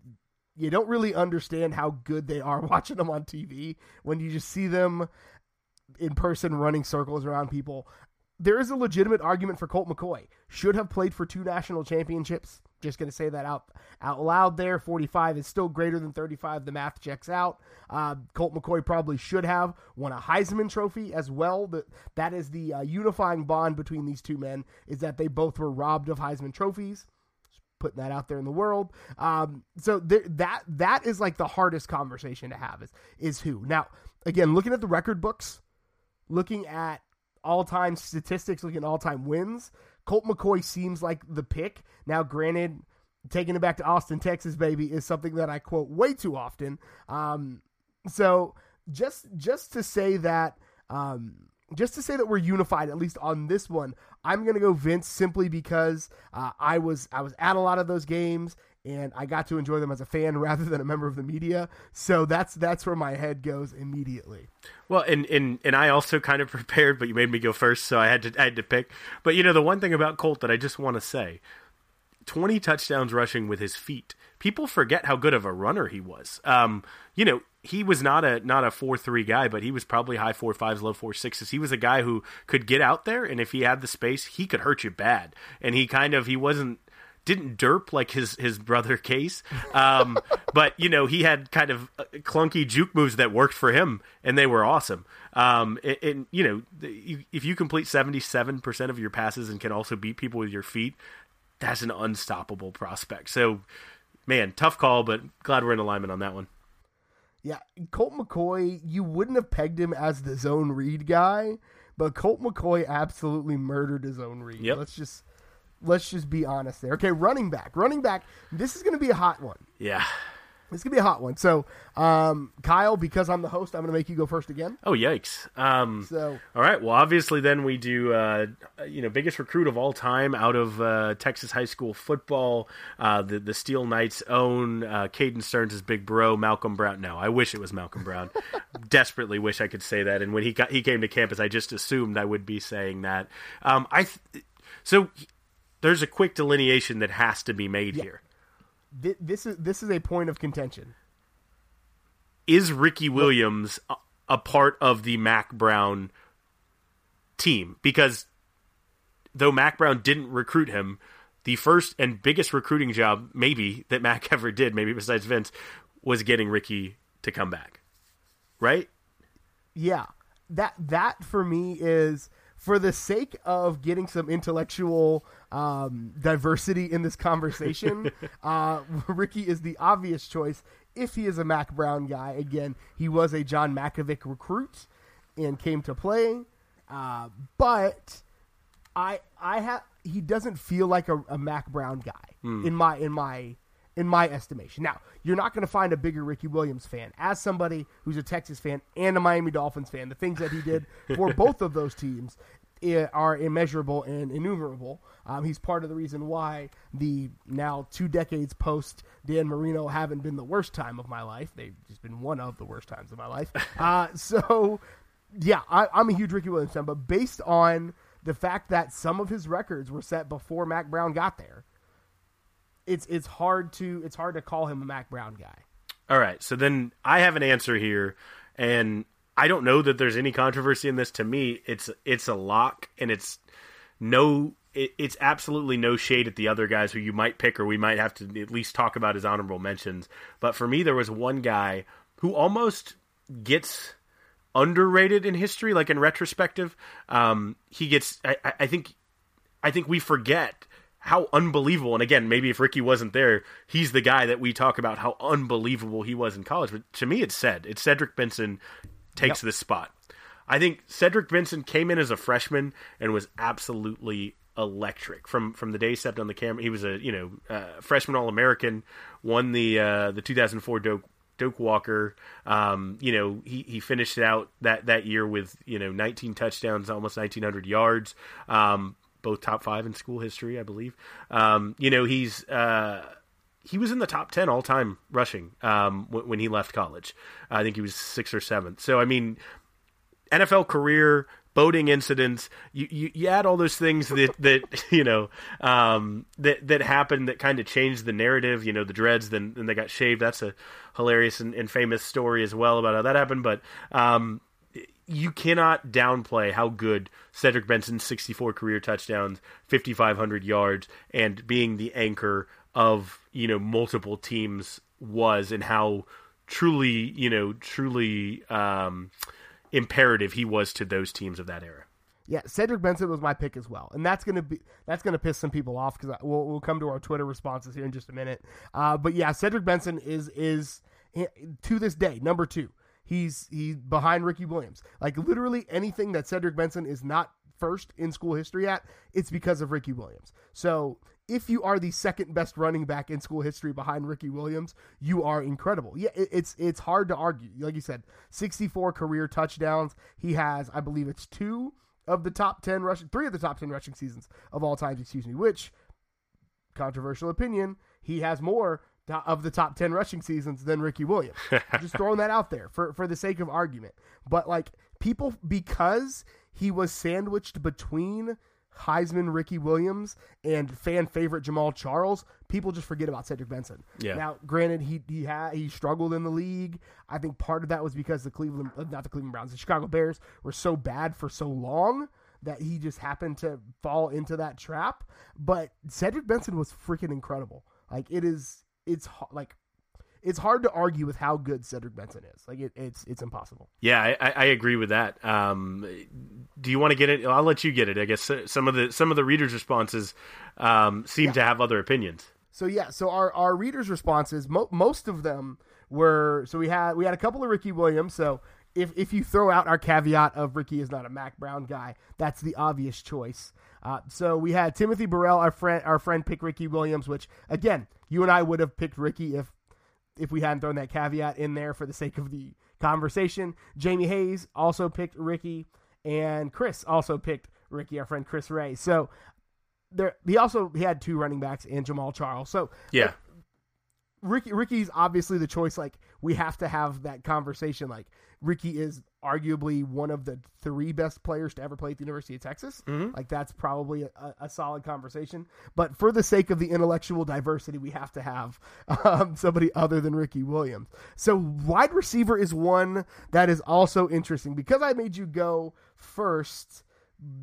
you don't really understand how good they are watching them on TV when you just see them in person running circles around people. There is a legitimate argument for Colt McCoy. Should have played for two national championships just going to say that out out loud there. 45 is still greater than 35. The math checks out. Uh, Colt McCoy probably should have won a Heisman Trophy as well. That that is the uh, unifying bond between these two men is that they both were robbed of Heisman trophies. Putting that out there in the world. Um, so that that is like the hardest conversation to have is is who. Now again, looking at the record books, looking at all time statistics, looking at all time wins. Colt McCoy seems like the pick. Now, granted, taking it back to Austin, Texas, baby, is something that I quote way too often. Um, so just just to say that, um, just to say that we're unified, at least on this one, I'm gonna go Vince simply because uh, I was I was at a lot of those games and I got to enjoy them as a fan rather than a member of the media. So that's that's where my head goes immediately. Well, and and and I also kind of prepared, but you made me go first, so I had to I had to pick. But you know, the one thing about Colt that I just want to say, twenty touchdowns rushing with his feet. People forget how good of a runner he was. Um, you know, he was not a not a four three guy, but he was probably high four fives, low four sixes. He was a guy who could get out there, and if he had the space, he could hurt you bad. And he kind of he wasn't didn't derp like his his brother Case, um, but you know he had kind of uh, clunky juke moves that worked for him, and they were awesome. Um, and, and you know if you complete seventy seven percent of your passes and can also beat people with your feet, that's an unstoppable prospect. So, man, tough call, but glad we're in alignment on that one. Yeah, Colt McCoy, you wouldn't have pegged him as the zone read guy, but Colt McCoy absolutely murdered his own read. Yep. Let's just let's just be honest there. Okay, running back, running back. This is going to be a hot one. Yeah. It's gonna be a hot one. So, um, Kyle, because I'm the host, I'm gonna make you go first again. Oh yikes! Um, So, all right. Well, obviously, then we do. Uh, you know, biggest recruit of all time out of uh, Texas high school football. Uh, the the Steele Knights own uh, Caden Sterns' big bro, Malcolm Brown. No, I wish it was Malcolm Brown. Desperately wish I could say that. And when he got he came to campus, I just assumed I would be saying that. Um, I th- so there's a quick delineation that has to be made here. thi- this is this is a point of contention. is Ricky Williams a, a part of the Mack Brown team? Because though Mack Brown didn't recruit him, the first and biggest recruiting job maybe that Mack ever did, maybe besides Vince, was getting Ricky to come back. Right? Yeah, that that for me is for the sake of getting some intellectual um, diversity in this conversation. uh, Ricky is the obvious choice if he is a Mack Brown guy. Again, he was a John Mackovic recruit and came to play, uh, but I I have he doesn't feel like a, a Mack Brown guy in my in my in my estimation. Now, you're not going to find a bigger Ricky Williams fan. As somebody who's a Texas fan and a Miami Dolphins fan, the things that he did for both of those teams are immeasurable and innumerable. Um, he's part of the reason why the now two decades post Dan Marino haven't been the worst time of my life. They've just been one of the worst times of my life. Uh, so, yeah, I, I'm a huge Ricky Williams fan, but based on the fact that some of his records were set before Mack Brown got there, it's it's hard to it's hard to call him a Mack Brown guy. All right. So then I have an answer here, and I don't know that there's any controversy in this. To me, it's it's a lock, and it's no. It, it's absolutely no shade at the other guys who you might pick, or we might have to at least talk about as honorable mentions. But for me, there was one guy who almost gets underrated in history, like in retrospective. Um, he gets. I- I think I think we forget how unbelievable. And again, maybe if Ricky wasn't there, he's the guy that we talk about how unbelievable he was in college. But to me, it's said it's Cedric Benson takes this spot. I think Cedric Benson came in as a freshman and was absolutely electric from from the day he stepped on the camera. He was a you know uh, freshman All American, won the uh, the 2004 Doak Doak Walker. Um, you know he he finished out that that year with you know 19 touchdowns, almost 1900 yards. Um, both top five in school history, I believe. Um, you know he's. Uh, he was in the top 10 all time rushing um, w- when he left college. I think he was sixth or seventh. So, I mean, NFL career, boating incidents, you, you, you add all those things that, that you know, um, that, that happened that kind of changed the narrative, you know, the dreads, then, then they got shaved. That's a hilarious and, and famous story as well about how that happened. But, um, you cannot downplay how good Cedric Benson's 64 career touchdowns, 5,500 yards, and being the anchor of you know multiple teams was, and how truly you know truly um, imperative he was to those teams of that era. Yeah, Cedric Benson was my pick as well, and that's gonna be that's gonna piss some people off because we'll we'll come to our Twitter responses here in just a minute. Uh, but yeah, Cedric Benson is is to this day number two. He's he's behind Ricky Williams. Like literally anything that Cedric Benson is not first in school history at, it's because of Ricky Williams. So if you are the second best running back in school history behind Ricky Williams, you are incredible. Yeah, it's it's hard to argue. Like you said, 64 career touchdowns. He has, I believe it's two of the top 10 rushing, three of the top 10 rushing seasons of all times, excuse me, which, controversial opinion, he has more of the top 10 rushing seasons than Ricky Williams. Just throwing that out there for, for the sake of argument. But like people, because he was sandwiched between Heisman Ricky Williams and fan favorite Jamaal Charles, people just forget about Cedric Benson. Yeah. Now, granted, he he had he struggled in the league. I think part of that was because the Cleveland, uh, not the Cleveland Browns, the Chicago Bears were so bad for so long that he just happened to fall into that trap. But Cedric Benson was freaking incredible. Like it is, it's like it's hard to argue with how good Cedric Benson is. Like it, it's it's impossible. Yeah, I, I agree with that. Um, do you want to get it? I'll let you get it. I guess some of the some of the readers' responses um, seem to have other opinions. So yeah, so our, our readers' responses, mo- most of them were so we had we had a couple of Ricky Williams. So if if you throw out our caveat of Ricky is not a Mack Brown guy, that's the obvious choice. Uh, so we had Timothy Burrell, our friend, our friend, pick Ricky Williams, which again, you and I would have picked Ricky if if we hadn't thrown that caveat in there for the sake of the conversation. Jamie Hayes also picked Ricky, and Chris also picked Ricky, our friend Chris Ray. So there, he also he had two running backs and Jamaal Charles. So yeah. Ricky Ricky's obviously the choice. Like we have to have that conversation. Like Ricky is arguably one of the three best players to ever play at the University of Texas. Mm-hmm. Like that's probably a, a, solid conversation. But for the sake of the intellectual diversity, we have to have um, somebody other than Ricky Williams. So wide receiver is one that is also interesting because I made you go first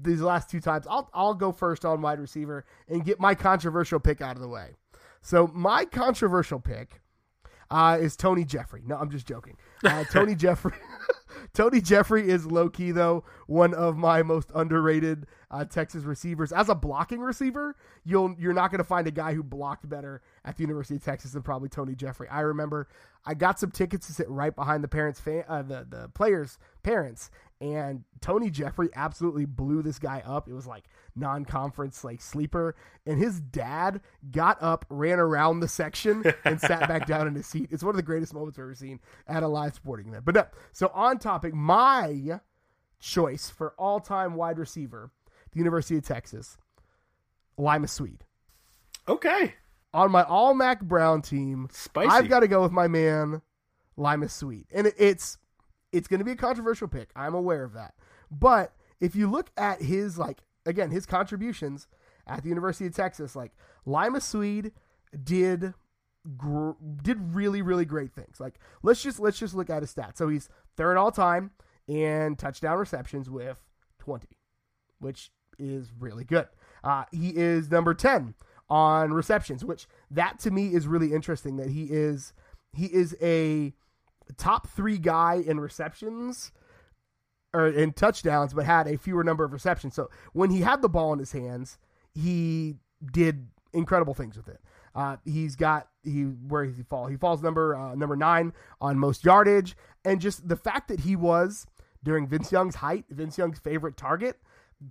these last two times. I'll I'll go first on wide receiver and get my controversial pick out of the way. So my controversial pick uh, is Tony Jeffery. No, I'm just joking. Uh, Tony Jeffery. Tony Jeffery is low key though one of my most underrated uh, Texas receivers. As a blocking receiver, you'll you're not going to find a guy who blocked better at the University of Texas than probably Tony Jeffery. I remember I got some tickets to sit right behind the parents' fan, uh, the the players' parents, and Tony Jeffery absolutely blew this guy up. It was like non-conference like sleeper, and his dad got up, ran around the section, and sat back down in his seat. It's one of the greatest moments I've ever seen at a live sporting event. But no, so on topic, my choice for all-time wide receiver, the University of Texas, Limas Sweed. Okay. On my all Mack Brown team, Spicy. I've got to go with my man, Limas Sweed, and it, it's it's going to be a controversial pick. I'm aware of that, but if you look at his like again his contributions at the University of Texas, like Limas Sweed did gr- did really really great things. Like let's just let's just look at his stats. So he's third all time in touchdown receptions with 20, which is really good. Uh, he is number 10 on receptions, which that to me is really interesting. That he is he is a top three guy in receptions or in touchdowns, but had a fewer number of receptions. So when he had the ball in his hands, he did incredible things with it. Uh, he's got he where does he fall? He falls number uh, number nine on most yardage, and just the fact that he was during Vince Young's height, Vince Young's favorite target,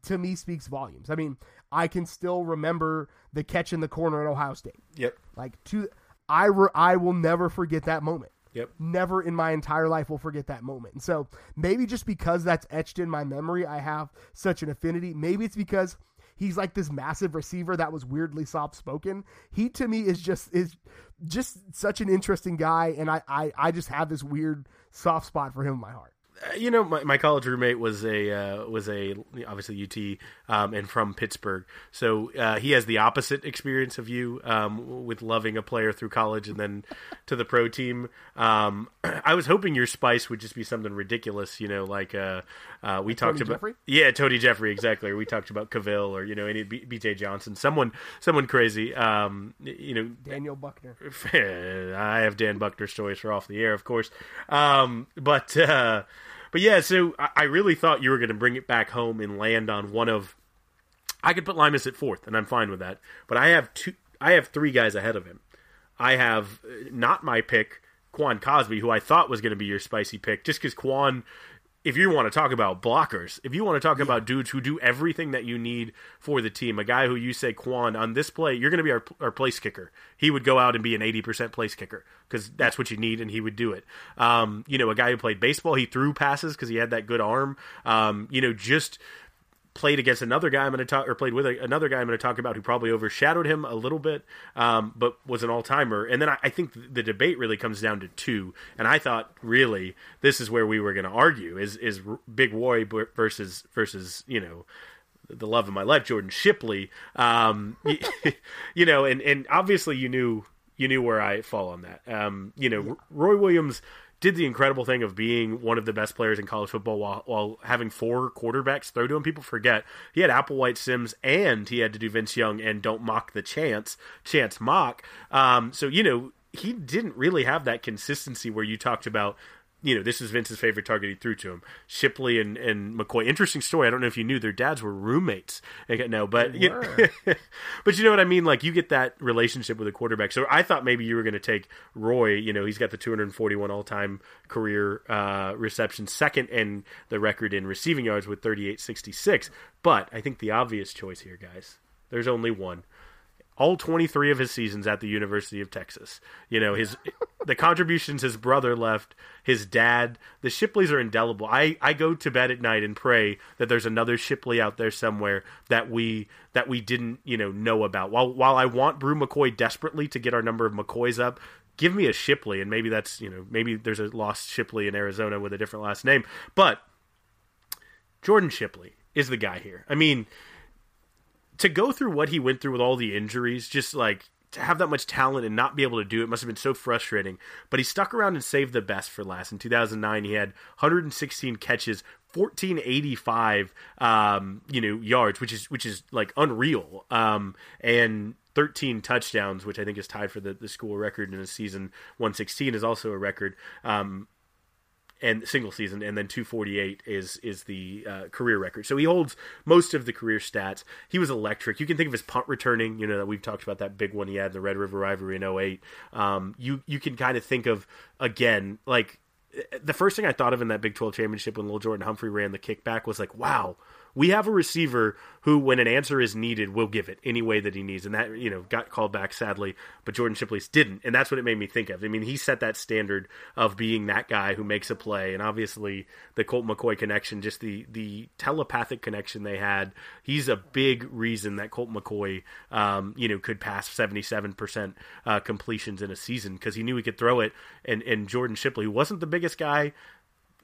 to me speaks volumes. I mean, I can still remember the catch in the corner at Ohio State. Yep. Like to, I re, I will never forget that moment. Yep. Never in my entire life will forget that moment. And so maybe just because that's etched in my memory, I have such an affinity. Maybe it's because he's like this massive receiver that was weirdly soft spoken. He to me is just is just such an interesting guy, and I, I I just have this weird soft spot for him in my heart you know, my, my college roommate was a uh, was a obviously UT um, and from Pittsburgh, so uh, he has the opposite experience of you um, with loving a player through college and then to the pro team. Um, I was hoping your spice would just be something ridiculous, you know, like uh, uh we talked Tony about Jeffery? yeah, Tony Jeffery exactly, or we talked about Cavill or you know any B- BJ Johnson, someone someone crazy, um, you know, Daniel Buckner. I have Dan Buckner's choice for off the air, of course, um, but. But yeah, so I really thought you were going to bring it back home and land on one of. I could put Limas at fourth, and I'm fine with that. But I have two. I have three guys ahead of him. I have uh, not my pick, Quan Cosby, who I thought was going to be your spicy pick, just because Quan if you want to talk about blockers, if you want to talk yeah. about dudes who do everything that you need for the team, a guy who you say Quan on this play, you're going to be our, our place kicker. He would go out and be an 80% place kicker because that's what you need, and he would do it. Um, you know, a guy who played baseball, he threw passes because he had that good arm. Um, you know, just played against another guy I'm going to talk, or played with a, another guy I'm going to talk about who probably overshadowed him a little bit, um, but was an all timer. And then I, I, think the debate really comes down to two. And I thought really this is where we were going to argue is is Big Roy versus versus you know the love of my life Jordan Shipley. Um, you know, and and obviously you knew you knew where I fall on that. Um, you know, Roy Williams did the incredible thing of being one of the best players in college football while, while having four quarterbacks throw to him. People forget he had Applewhite Sims and he had to do Vince Young and don't mock the chance, chance mock. Um, so, you know, he didn't really have that consistency where you talked about you know, this is Vince's favorite target he threw to him. Shipley and, and McCoy. Interesting story. I don't know if you knew their dads were roommates. No, but you know, but you know what I mean. Like you get that relationship with a quarterback. So I thought maybe you were going to take Roy. You know, he's got the 241 all time career uh, reception, second in the record in receiving yards with 38.66. But I think the obvious choice here, guys, there's only one all 23 of his seasons at the University of Texas. You know, his the contributions his brother left, his dad, the Shipleys are indelible. I, I go to bed at night and pray that there's another Shipley out there somewhere that we that we didn't, you know, know about. While while I want Bru McCoy desperately to get our number of McCoys up, give me a Shipley and maybe that's, you know, maybe there's a lost Shipley in Arizona with a different last name. But Jordan Shipley is the guy here. I mean, to go through what he went through with all the injuries, just like to have that much talent and not be able to do it must have been so frustrating. But he stuck around and saved the best for last. In 2009, he had 116 catches, 1485 um, you know yards, which is which is like unreal. Um, and 13 touchdowns, which I think is tied for the, the school record in a season. 116 is also a record. Um, and single season, and then 248 is is the uh, career record. So he holds most of the career stats. He was electric. You can think of his punt returning. You know that we've talked about that big one he had, in the Red River Rivalry in 08. Um, you you can kind of think of again like the first thing I thought of in that Big 12 championship when Lil Jordan Humphrey ran the kickback was like, wow, we have a receiver who, when an answer is needed, will give it any way that he needs. And that, you know, got called back sadly, but Jordan Shipley's didn't. And that's what it made me think of. I mean, he set that standard of being that guy who makes a play. And obviously, the Colt McCoy connection, just the, the telepathic connection they had, he's a big reason that Colt McCoy, um, you know, could pass 77% uh, completions in a season because he knew he could throw it. And, and Jordan Shipley, wasn't the biggest guy,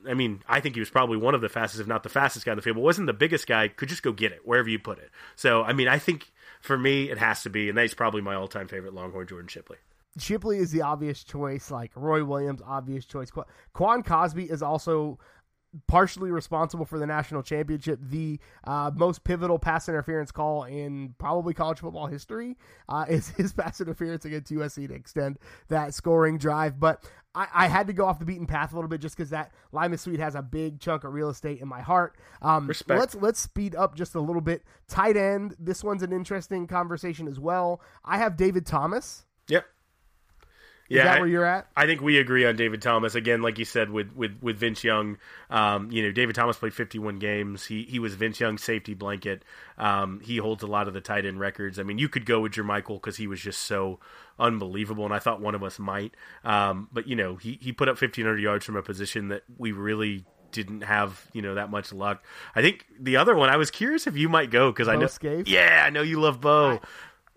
I mean, I think he was probably one of the fastest, if not the fastest guy in the field, but wasn't the biggest guy, could just go get it wherever you put it. So, I mean, I think for me, it has to be, and that's probably my all time favorite Longhorn, Jordan Shipley. Shipley is the obvious choice, like Roy Williams, obvious choice. Qu- Quan Cosby is also partially responsible for the national championship, the uh, most pivotal pass interference call in probably college football history uh, is his pass interference against USC to extend that scoring drive. But I, I had to go off the beaten path a little bit just because that Limas Sweed has a big chunk of real estate in my heart. Um, Respect. Let's let's speed up just a little bit. Tight end. This one's an interesting conversation as well. I have David Thomas. Yep. Is that where you're at? I think we agree on David Thomas again, like you said with with with Vince Young. Um, you know, David Thomas played 51 games. He he was Vince Young's safety blanket. Um, he holds a lot of the tight end records. I mean, you could go with Jermichael because he was just so unbelievable, and I thought one of us might. Um, but you know, he he put up 1500 yards from a position that we really didn't have you know that much luck. I think the other one I was curious if you might go because I know Scaife? yeah I know you love Bo.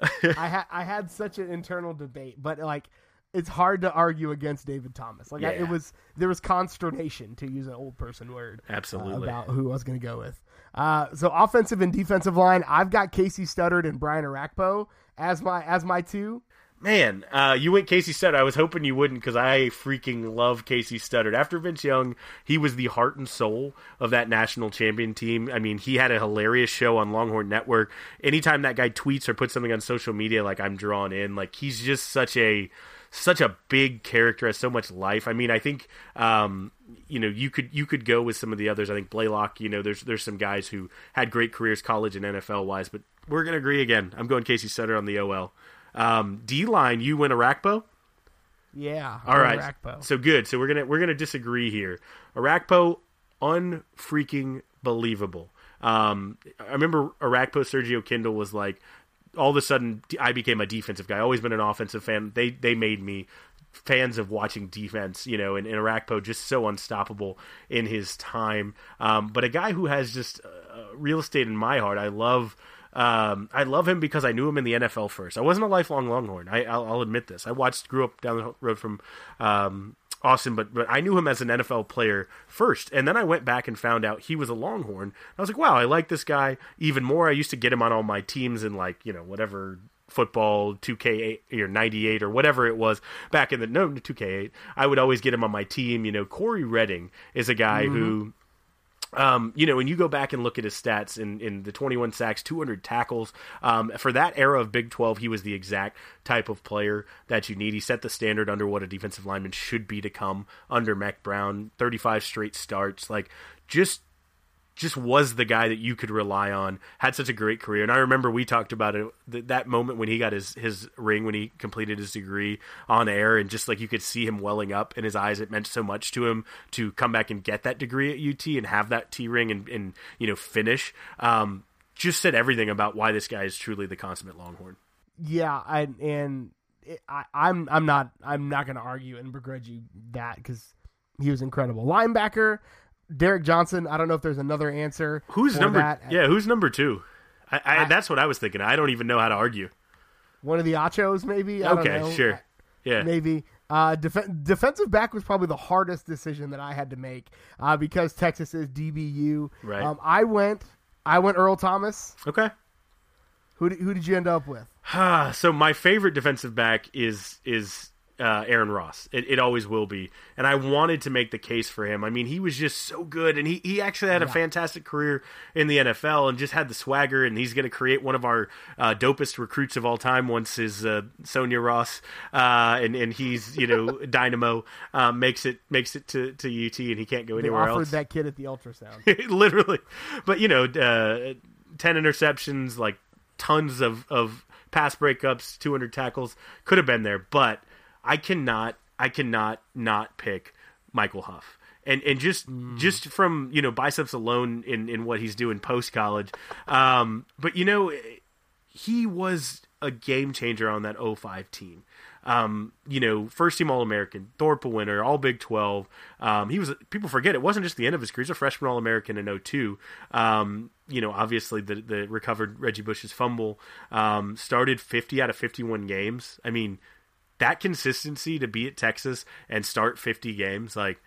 I, I had I had such an internal debate, but like it's hard to argue against David Thomas. Like I, it was, there was consternation to use an old person word, uh, Absolutely. about who I was going to go with. Uh, so offensive and defensive line, I've got Kasey Studdard and Brian Orakpo as my as my two. Man, uh, you went Kasey Studdard. I was hoping you wouldn't because I freaking love Kasey Studdard. After Vince Young, he was the heart and soul of that national champion team. I mean, he had a hilarious show on Longhorn Network. Anytime that guy tweets or puts something on social media, like I'm drawn in. Like he's just such a such a big character, has so much life. I mean, I think um, you know you could you could go with some of the others. I think Blalock. You know, there's there's some guys who had great careers, college and NFL wise, but we're gonna agree again. I'm going Kasey Studdard on the OL. Um, D line, you win Orakpo. Yeah, All right, Orakpo. so good. So we're gonna we're gonna disagree here. Orakpo, unfreaking believable. Um, I remember Orakpo Sergio Kindle was like, all of a sudden I became a defensive guy. Always been an offensive fan. They they made me fans of watching defense, you know, and, and Orakpo just so unstoppable in his time. Um, but a guy who has just uh, real estate in my heart. I love. Um, I love him because I knew him in the NFL first. I wasn't a lifelong Longhorn. I, I'll, I'll admit this. I watched, grew up down the road from um, Austin, but but I knew him as an NFL player first, and then I went back and found out he was a Longhorn. I was like, wow, I like this guy even more. I used to get him on all my teams in like you know whatever football 2K8 or 98 or whatever it was back in the no 2K8. I would always get him on my team. You know, Cory Redding is a guy mm-hmm. who Um, you know, when you go back and look at his stats in, in the 21 sacks, 200 tackles, um, for that era of Big 12, he was the exact type of player that you need. He set the standard under what a defensive lineman should be to come under Mack Brown. 35 straight starts, like just just was the guy that you could rely on. Had such a great career, and I remember we talked about it th- that moment when he got his his ring when he completed his degree on air, and just like you could see him welling up in his eyes. It meant so much to him to come back and get that degree at UT and have that T ring and, and you know finish. Um, just said everything about why this guy is truly the consummate Longhorn. Yeah, I, and I'm I'm not I'm not going to argue and begrudge you that because he was incredible linebacker. Derrick Johnson. I don't know if there's another answer. Who's number? That. Yeah, who's number two? I, I, I- that's what I was thinking. I don't even know how to argue. One of the Achos, maybe. I don't Okay, sure. Yeah, Maybe. Uh, def- defensive back was probably the hardest decision that I had to make uh, because Texas is DBU. Right. Um, I went. I went Earl Thomas. okay. Who did, who did you end up with? so my favorite defensive back is is uh, Aaron Ross. It, it always will be, and I wanted to make the case for him. I mean, he was just so good, and he, he actually had a fantastic career in the NFL, and just had the swagger. And he's going to create one of our uh, dopest recruits of all time once his uh, Sanya Ross, uh, and and he's you know Dynamo uh, makes it makes it to, to UT, and he can't go They anywhere offered else. that kid at the ultrasound. literally but you know uh, 10 interceptions like tons of of pass breakups 200 tackles could have been there but i cannot i cannot not pick michael huff and and just just from you know biceps alone in in what he's doing post college um but you know he was a game changer on that 05 team. Um, you know, first team All American, Thorpe winner, All Big 12. Um, he was, people forget it wasn't just the end of his career, he's a freshman All American in 02. Um, you know, obviously the, the recovered Reggie Bush's fumble, um, started 50 out of 51 games. I mean, that consistency to be at Texas and start 50 games, like,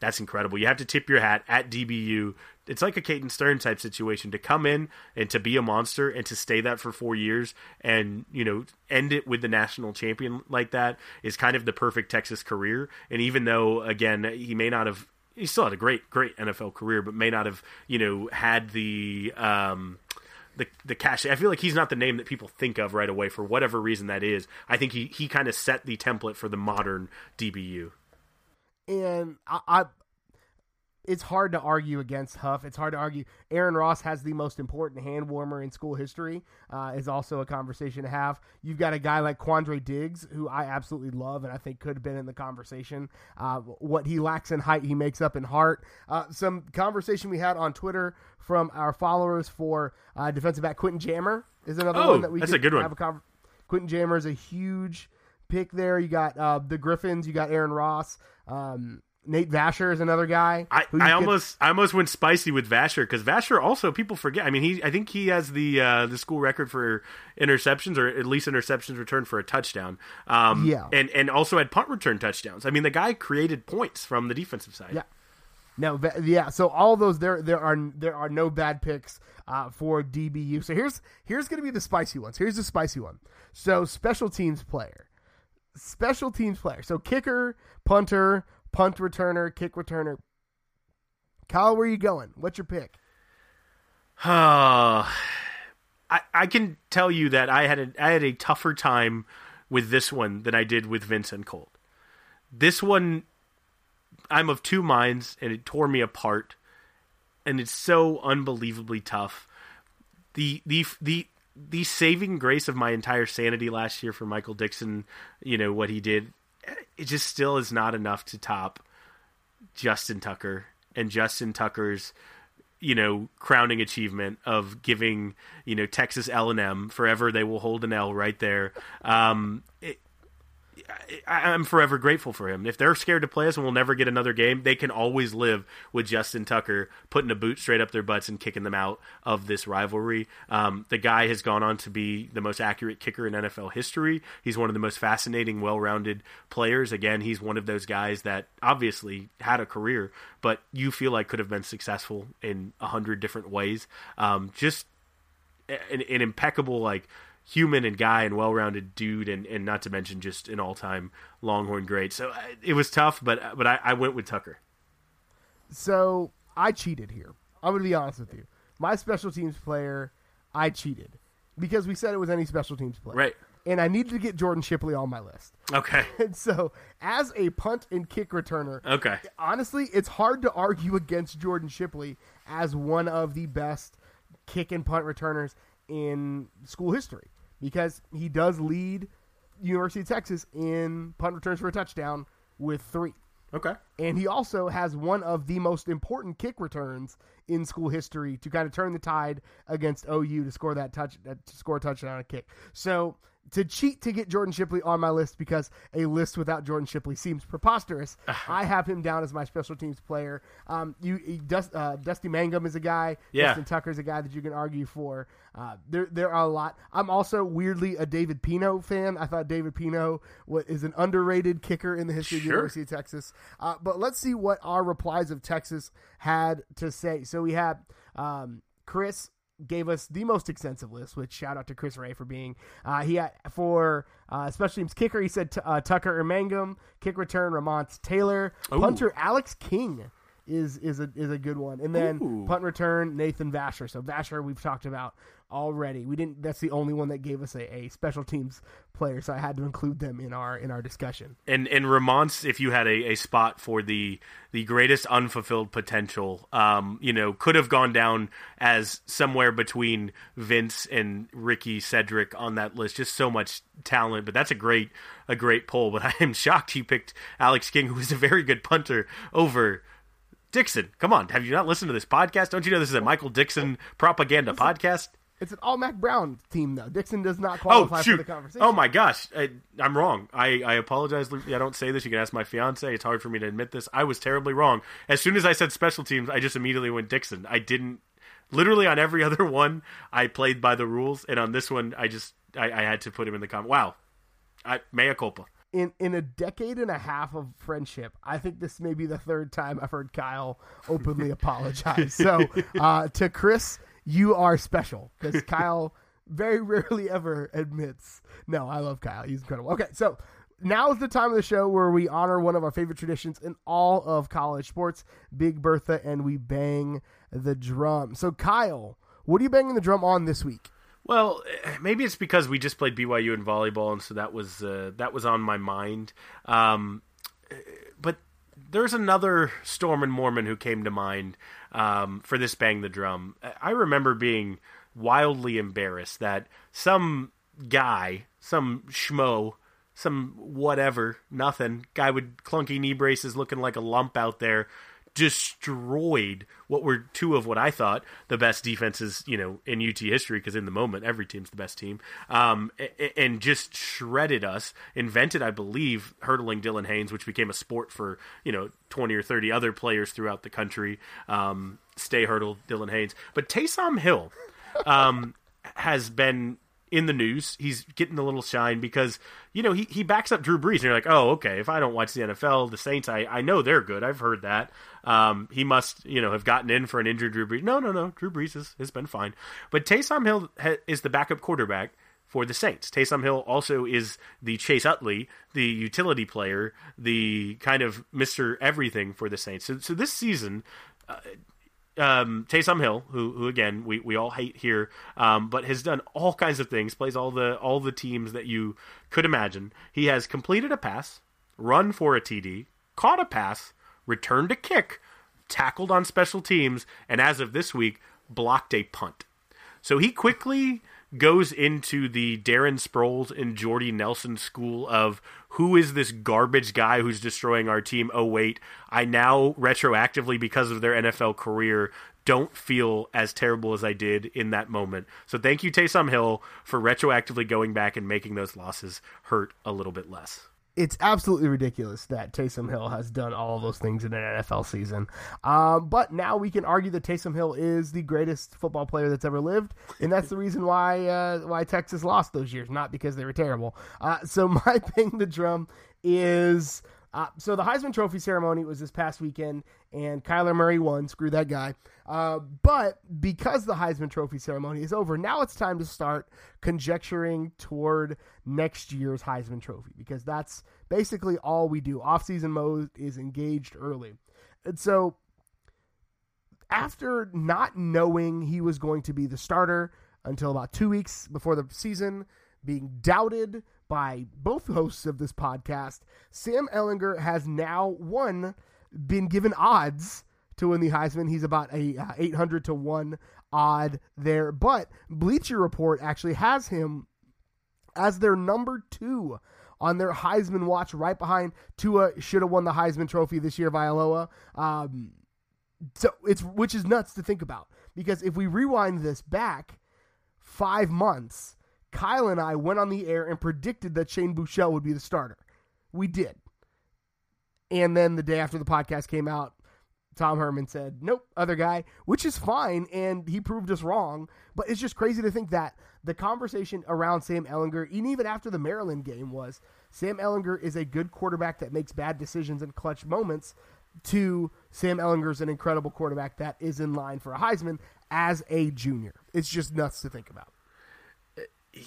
that's incredible. You have to tip your hat at DBU. It's like a Caden Stern type situation to come in and to be a monster and to stay that for four years and you know end it with the national champion like that is kind of the perfect Texas career. And even though again he may not have, he still had a great great NFL career, but may not have you know had the. Um, the the cash. I feel like he's not the name that people think of right away for whatever reason that is. I think he he kind of set the template for the modern DBU. and I, I it's hard to argue against Huff. It's hard to argue. Aaron Ross has the most important hand warmer in school history. Uh, is also a conversation to have. You've got a guy like Quandre Diggs, who I absolutely love, and I think could have been in the conversation. Uh, what he lacks in height, he makes up in heart. Uh, some conversation we had on Twitter from our followers for uh, defensive back Quentin Jammer is another Oh, one that we that's a good one. Have a con- Quentin Jammer is a huge pick there. You got uh, the Griffins. You got Aaron Ross. Um, Nate Vasher is another guy. I, who I almost I almost went spicy with Vasher because Vasher also people forget. I mean, he I think he has the uh, the school record for interceptions or at least interceptions returned for a touchdown. Um, Yeah. and and also had punt return touchdowns. I mean, the guy created points from the defensive side. Yeah. No, yeah. So all those there there are there are no bad picks uh, for DBU. So here's here's going to be the spicy ones. Here's the spicy one. So special teams player, special teams player. So kicker, punter, punt returner, kick returner. Kyle, where are you going? What's your pick? Uh, I I can tell you that I had a I had a tougher time with this one than I did with Vincent Colt. This one, I'm of two minds, and it tore me apart, and it's so unbelievably tough. The the the the saving grace of my entire sanity last year for Michael Dickson, you know what he did, it just still is not enough to top Justin Tucker and Justin Tucker's you know crowning achievement of giving you know Texas L and M forever they will hold an L right there. Um, I, I'm forever grateful for him. If they're scared to play us and we'll never get another game, they can always live with Justin Tucker putting a boot straight up their butts and kicking them out of this rivalry. Um, the guy has gone on to be the most accurate kicker in NFL history. He's one of the most fascinating, well-rounded players. Again, he's one of those guys that obviously had a career, but you feel like could have been successful in a hundred different ways. Um, just an, an impeccable like human and guy and well-rounded dude and, and not to mention just an all-time longhorn great so uh, it was tough but but I, I went with tucker So I cheated here. I'm going to be honest with you. My special teams player, I cheated because we said it was any special teams player. Right. And I needed to get Jordan Shipley on my list. Okay. And so, as a punt and kick returner, Okay. honestly, it's hard to argue against Jordan Shipley as one of the best kick and punt returners in school history because he does lead University of Texas in punt returns for a touchdown with three. Okay. And he also has one of the most important kick returns in school history to kind of turn the tide against OU to score that touch, to score a touchdown on a kick. So to cheat to get Jordan Shipley on my list because a list without Jordan Shipley seems preposterous. I have him down as my special teams player. Um, you, you Dust, uh, Dusty Mangum is a guy. Yeah. Justin Tucker is a guy that you can argue for. Uh, there, there are a lot. I'm also weirdly a David Pino fan. I thought David Pino is an underrated kicker in the history of the University of Texas. Uh, but let's see what our replies of Texas had to say. So we had um, Chris gave us the most extensive list, which shout out to Chris Ray for being uh, he had for uh, special teams kicker. He said t- uh, Tucker Ermangum, kick return Ramonce Taylor, Ooh. punter Alex King is is a is a good one, and then Ooh. punt return Nathan Vasher. So Vasher we've talked about already. We didn't. That's the only one that gave us a, a special teams player, so I had to include them in our in our discussion. And and Ramonce, if you had a, a spot for the the greatest unfulfilled potential, um, you know, could have gone down as somewhere between Vince and Ricky Cedric on that list. Just so much talent, but that's a great a great poll. But I am shocked you picked Alex King, who is a very good punter, over Dickson. Come on, have you not listened to this podcast? Don't you know this is a Michael Dickson propaganda podcast? It's an all Mack Brown team though. Dickson does not Oh qualify for the conversation. Oh my gosh, I, I'm wrong. I, I apologize. I don't say this. You can ask my fiance. It's hard for me to admit this. I was terribly wrong. As soon as I said special teams, I just immediately went Dickson. I didn't. Literally on every other one, I played by the rules, and on this one, I just I, I had to put him in the comment. Wow, I, mea culpa. in in a decade and a half of friendship, I think this may be the third time I've heard Kyle openly apologize. So uh, to Chris, you are special because Kyle very rarely ever admits. No, I love Kyle. He's incredible. Okay, so now is the time of the show where we honor one of our favorite traditions in all of college sports, Big Bertha, and we bang the drum. So Kyle, what are you banging the drum on this week? Well, eh, maybe it's because we just played BYU in volleyball, and so that was uh, that was on my mind. Um, eh, but there's another Storm and Mormon who came to mind um, for this bang the drum. I remember being wildly embarrassed that some guy, some schmo, some whatever, nothing guy with clunky knee braces, looking like a lump out there, destroyed what were two of what I thought the best defenses, you know, in UT history. Because in the moment, every team's the best team, um, and just shredded us. Invented, I believe, hurdling Dylan Haines, which became a sport for you know twenty or thirty other players throughout the country. Um, stay hurdle Dylan Haines, but Taysom Hill um, has been in the news. He's getting a little shine because you know he, he backs up Drew Brees, and you're like, oh, okay. If I don't watch the NFL, the Saints, I, I know they're good. I've heard that. Um, he must you know have gotten in for an injured Drew Brees. No, no, no. Drew Brees has, has been fine, but Taysom Hill ha- is the backup quarterback for the Saints. Taysom Hill also is the Chase Utley, the utility player, the kind of Mister Everything for the Saints. So, so this season, um, Taysom Hill, who who again we, we all hate here, um, but has done all kinds of things, plays all the all the teams that you could imagine. He has completed a pass, run for a TD, caught a pass, returned a kick, tackled on special teams, and as of this week, blocked a punt. So he quickly goes into the Darren Sproles and Jordy Nelson school of who is this garbage guy who's destroying our team? Oh, wait, I now retroactively, because of their NFL career, don't feel as terrible as I did in that moment. So thank you, Taysom Hill, for retroactively going back and making those losses hurt a little bit less. It's absolutely ridiculous that Taysom Hill has done all those things in an NFL season. Um, but now we can argue that Taysom Hill is the greatest football player that's ever lived, and that's the reason why uh, why Texas lost those years, not because they were terrible. Uh, so my bang the drum is. Uh, so the Heisman Trophy ceremony was this past weekend, and Kyler Murray won. Screw that guy. Uh, but because the Heisman Trophy ceremony is over, now it's time to start conjecturing toward next year's Heisman Trophy because that's basically all we do. Off-season mode is engaged early, and so after not knowing he was going to be the starter until about two weeks before the season, being doubted by both hosts of this podcast, Sam Ehlinger has now one been given odds to win the Heisman. He's about a uh, 800 to 1 odd there, but Bleacher Report actually has him as their number 2 on their Heisman watch right behind Tua should have won the Heisman trophy this year Vailoa. Um, so it's which is nuts to think about because if we rewind this back 5 months, Kyle and I went on the air and predicted that Shane Buechele would be the starter. We did. And then the day after the podcast came out, Tom Herman said, nope, other guy, which is fine. And he proved us wrong. But it's just crazy to think that the conversation around Sam Ehlinger, and even after the Maryland game, was Sam Ehlinger is a good quarterback that makes bad decisions in clutch moments, to Sam Ehlinger's an incredible quarterback that is in line for a Heisman as a junior. It's just nuts to think about.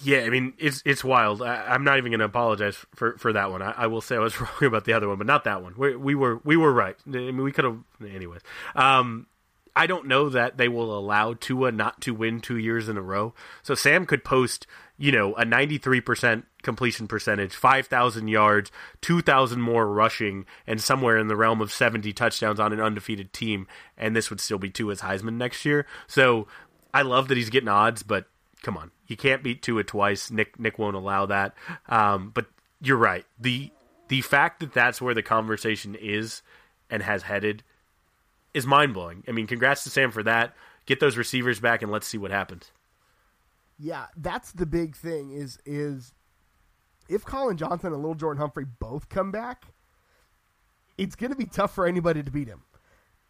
Yeah, I mean it's it's wild. I, am not even going to apologize for, for that one. I, I, will say I was wrong about the other one, but not that one. We, we were we were right. I mean, we could have, anyways. Um, I don't know that they will allow Tua not to win two years in a row. So Sam could post, you know, a 93% completion percentage, 5,000 yards, 2,000 more rushing, and somewhere in the realm of 70 touchdowns on an undefeated team, and this would still be Tua's Heisman next year. So I love that he's getting odds, but come on, you can't beat Tua twice. Nick Nick won't allow that. Um, but you're right. the The fact that that's where the conversation is and has headed is mind blowing. I mean, congrats to Sam for that. Get those receivers back and let's see what happens. Yeah, that's the big thing. Is is if Collin Johnson and Lil'Jordan Humphrey both come back, it's going to be tough for anybody to beat him.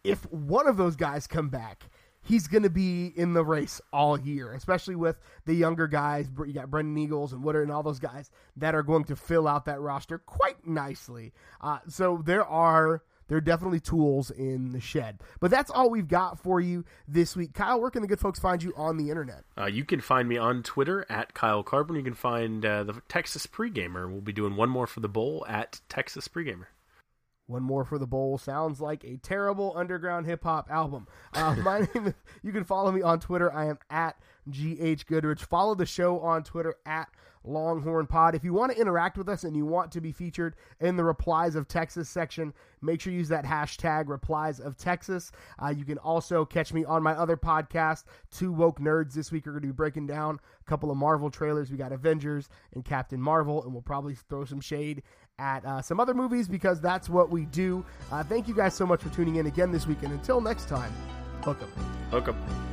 If one of those guys come back, he's going to be in the race all year, especially with the younger guys. You got Brennan Eagles and Woodard and all those guys that are going to fill out that roster quite nicely. Uh, so there are there are definitely tools in the shed. But that's all we've got for you this week. Kyle, where can the good folks find you on the internet? Uh, you can find me on Twitter at Kyle Carbon. You can find uh, the Texas Pregamer. We'll be doing one more for the bowl at Texas Pregamer. One more for the bowl sounds like a terrible underground hip hop album. Uh, my name is, you can follow me on Twitter. I am at GH Goodrich. Follow the show on Twitter at Longhorn Pod. If you want to interact with us and you want to be featured in the Replies of Texas section, make sure you use that hashtag Replies of Texas. Uh, you can also catch me on my other podcast, Two Woke Nerds. This week we're going to be breaking down a couple of Marvel trailers. We got Avengers and Captain Marvel, and we'll probably throw some shade at uh, some other movies because that's what we do. Uh, thank you guys so much for tuning in again this week, and until next time, hook 'em. Hook 'em.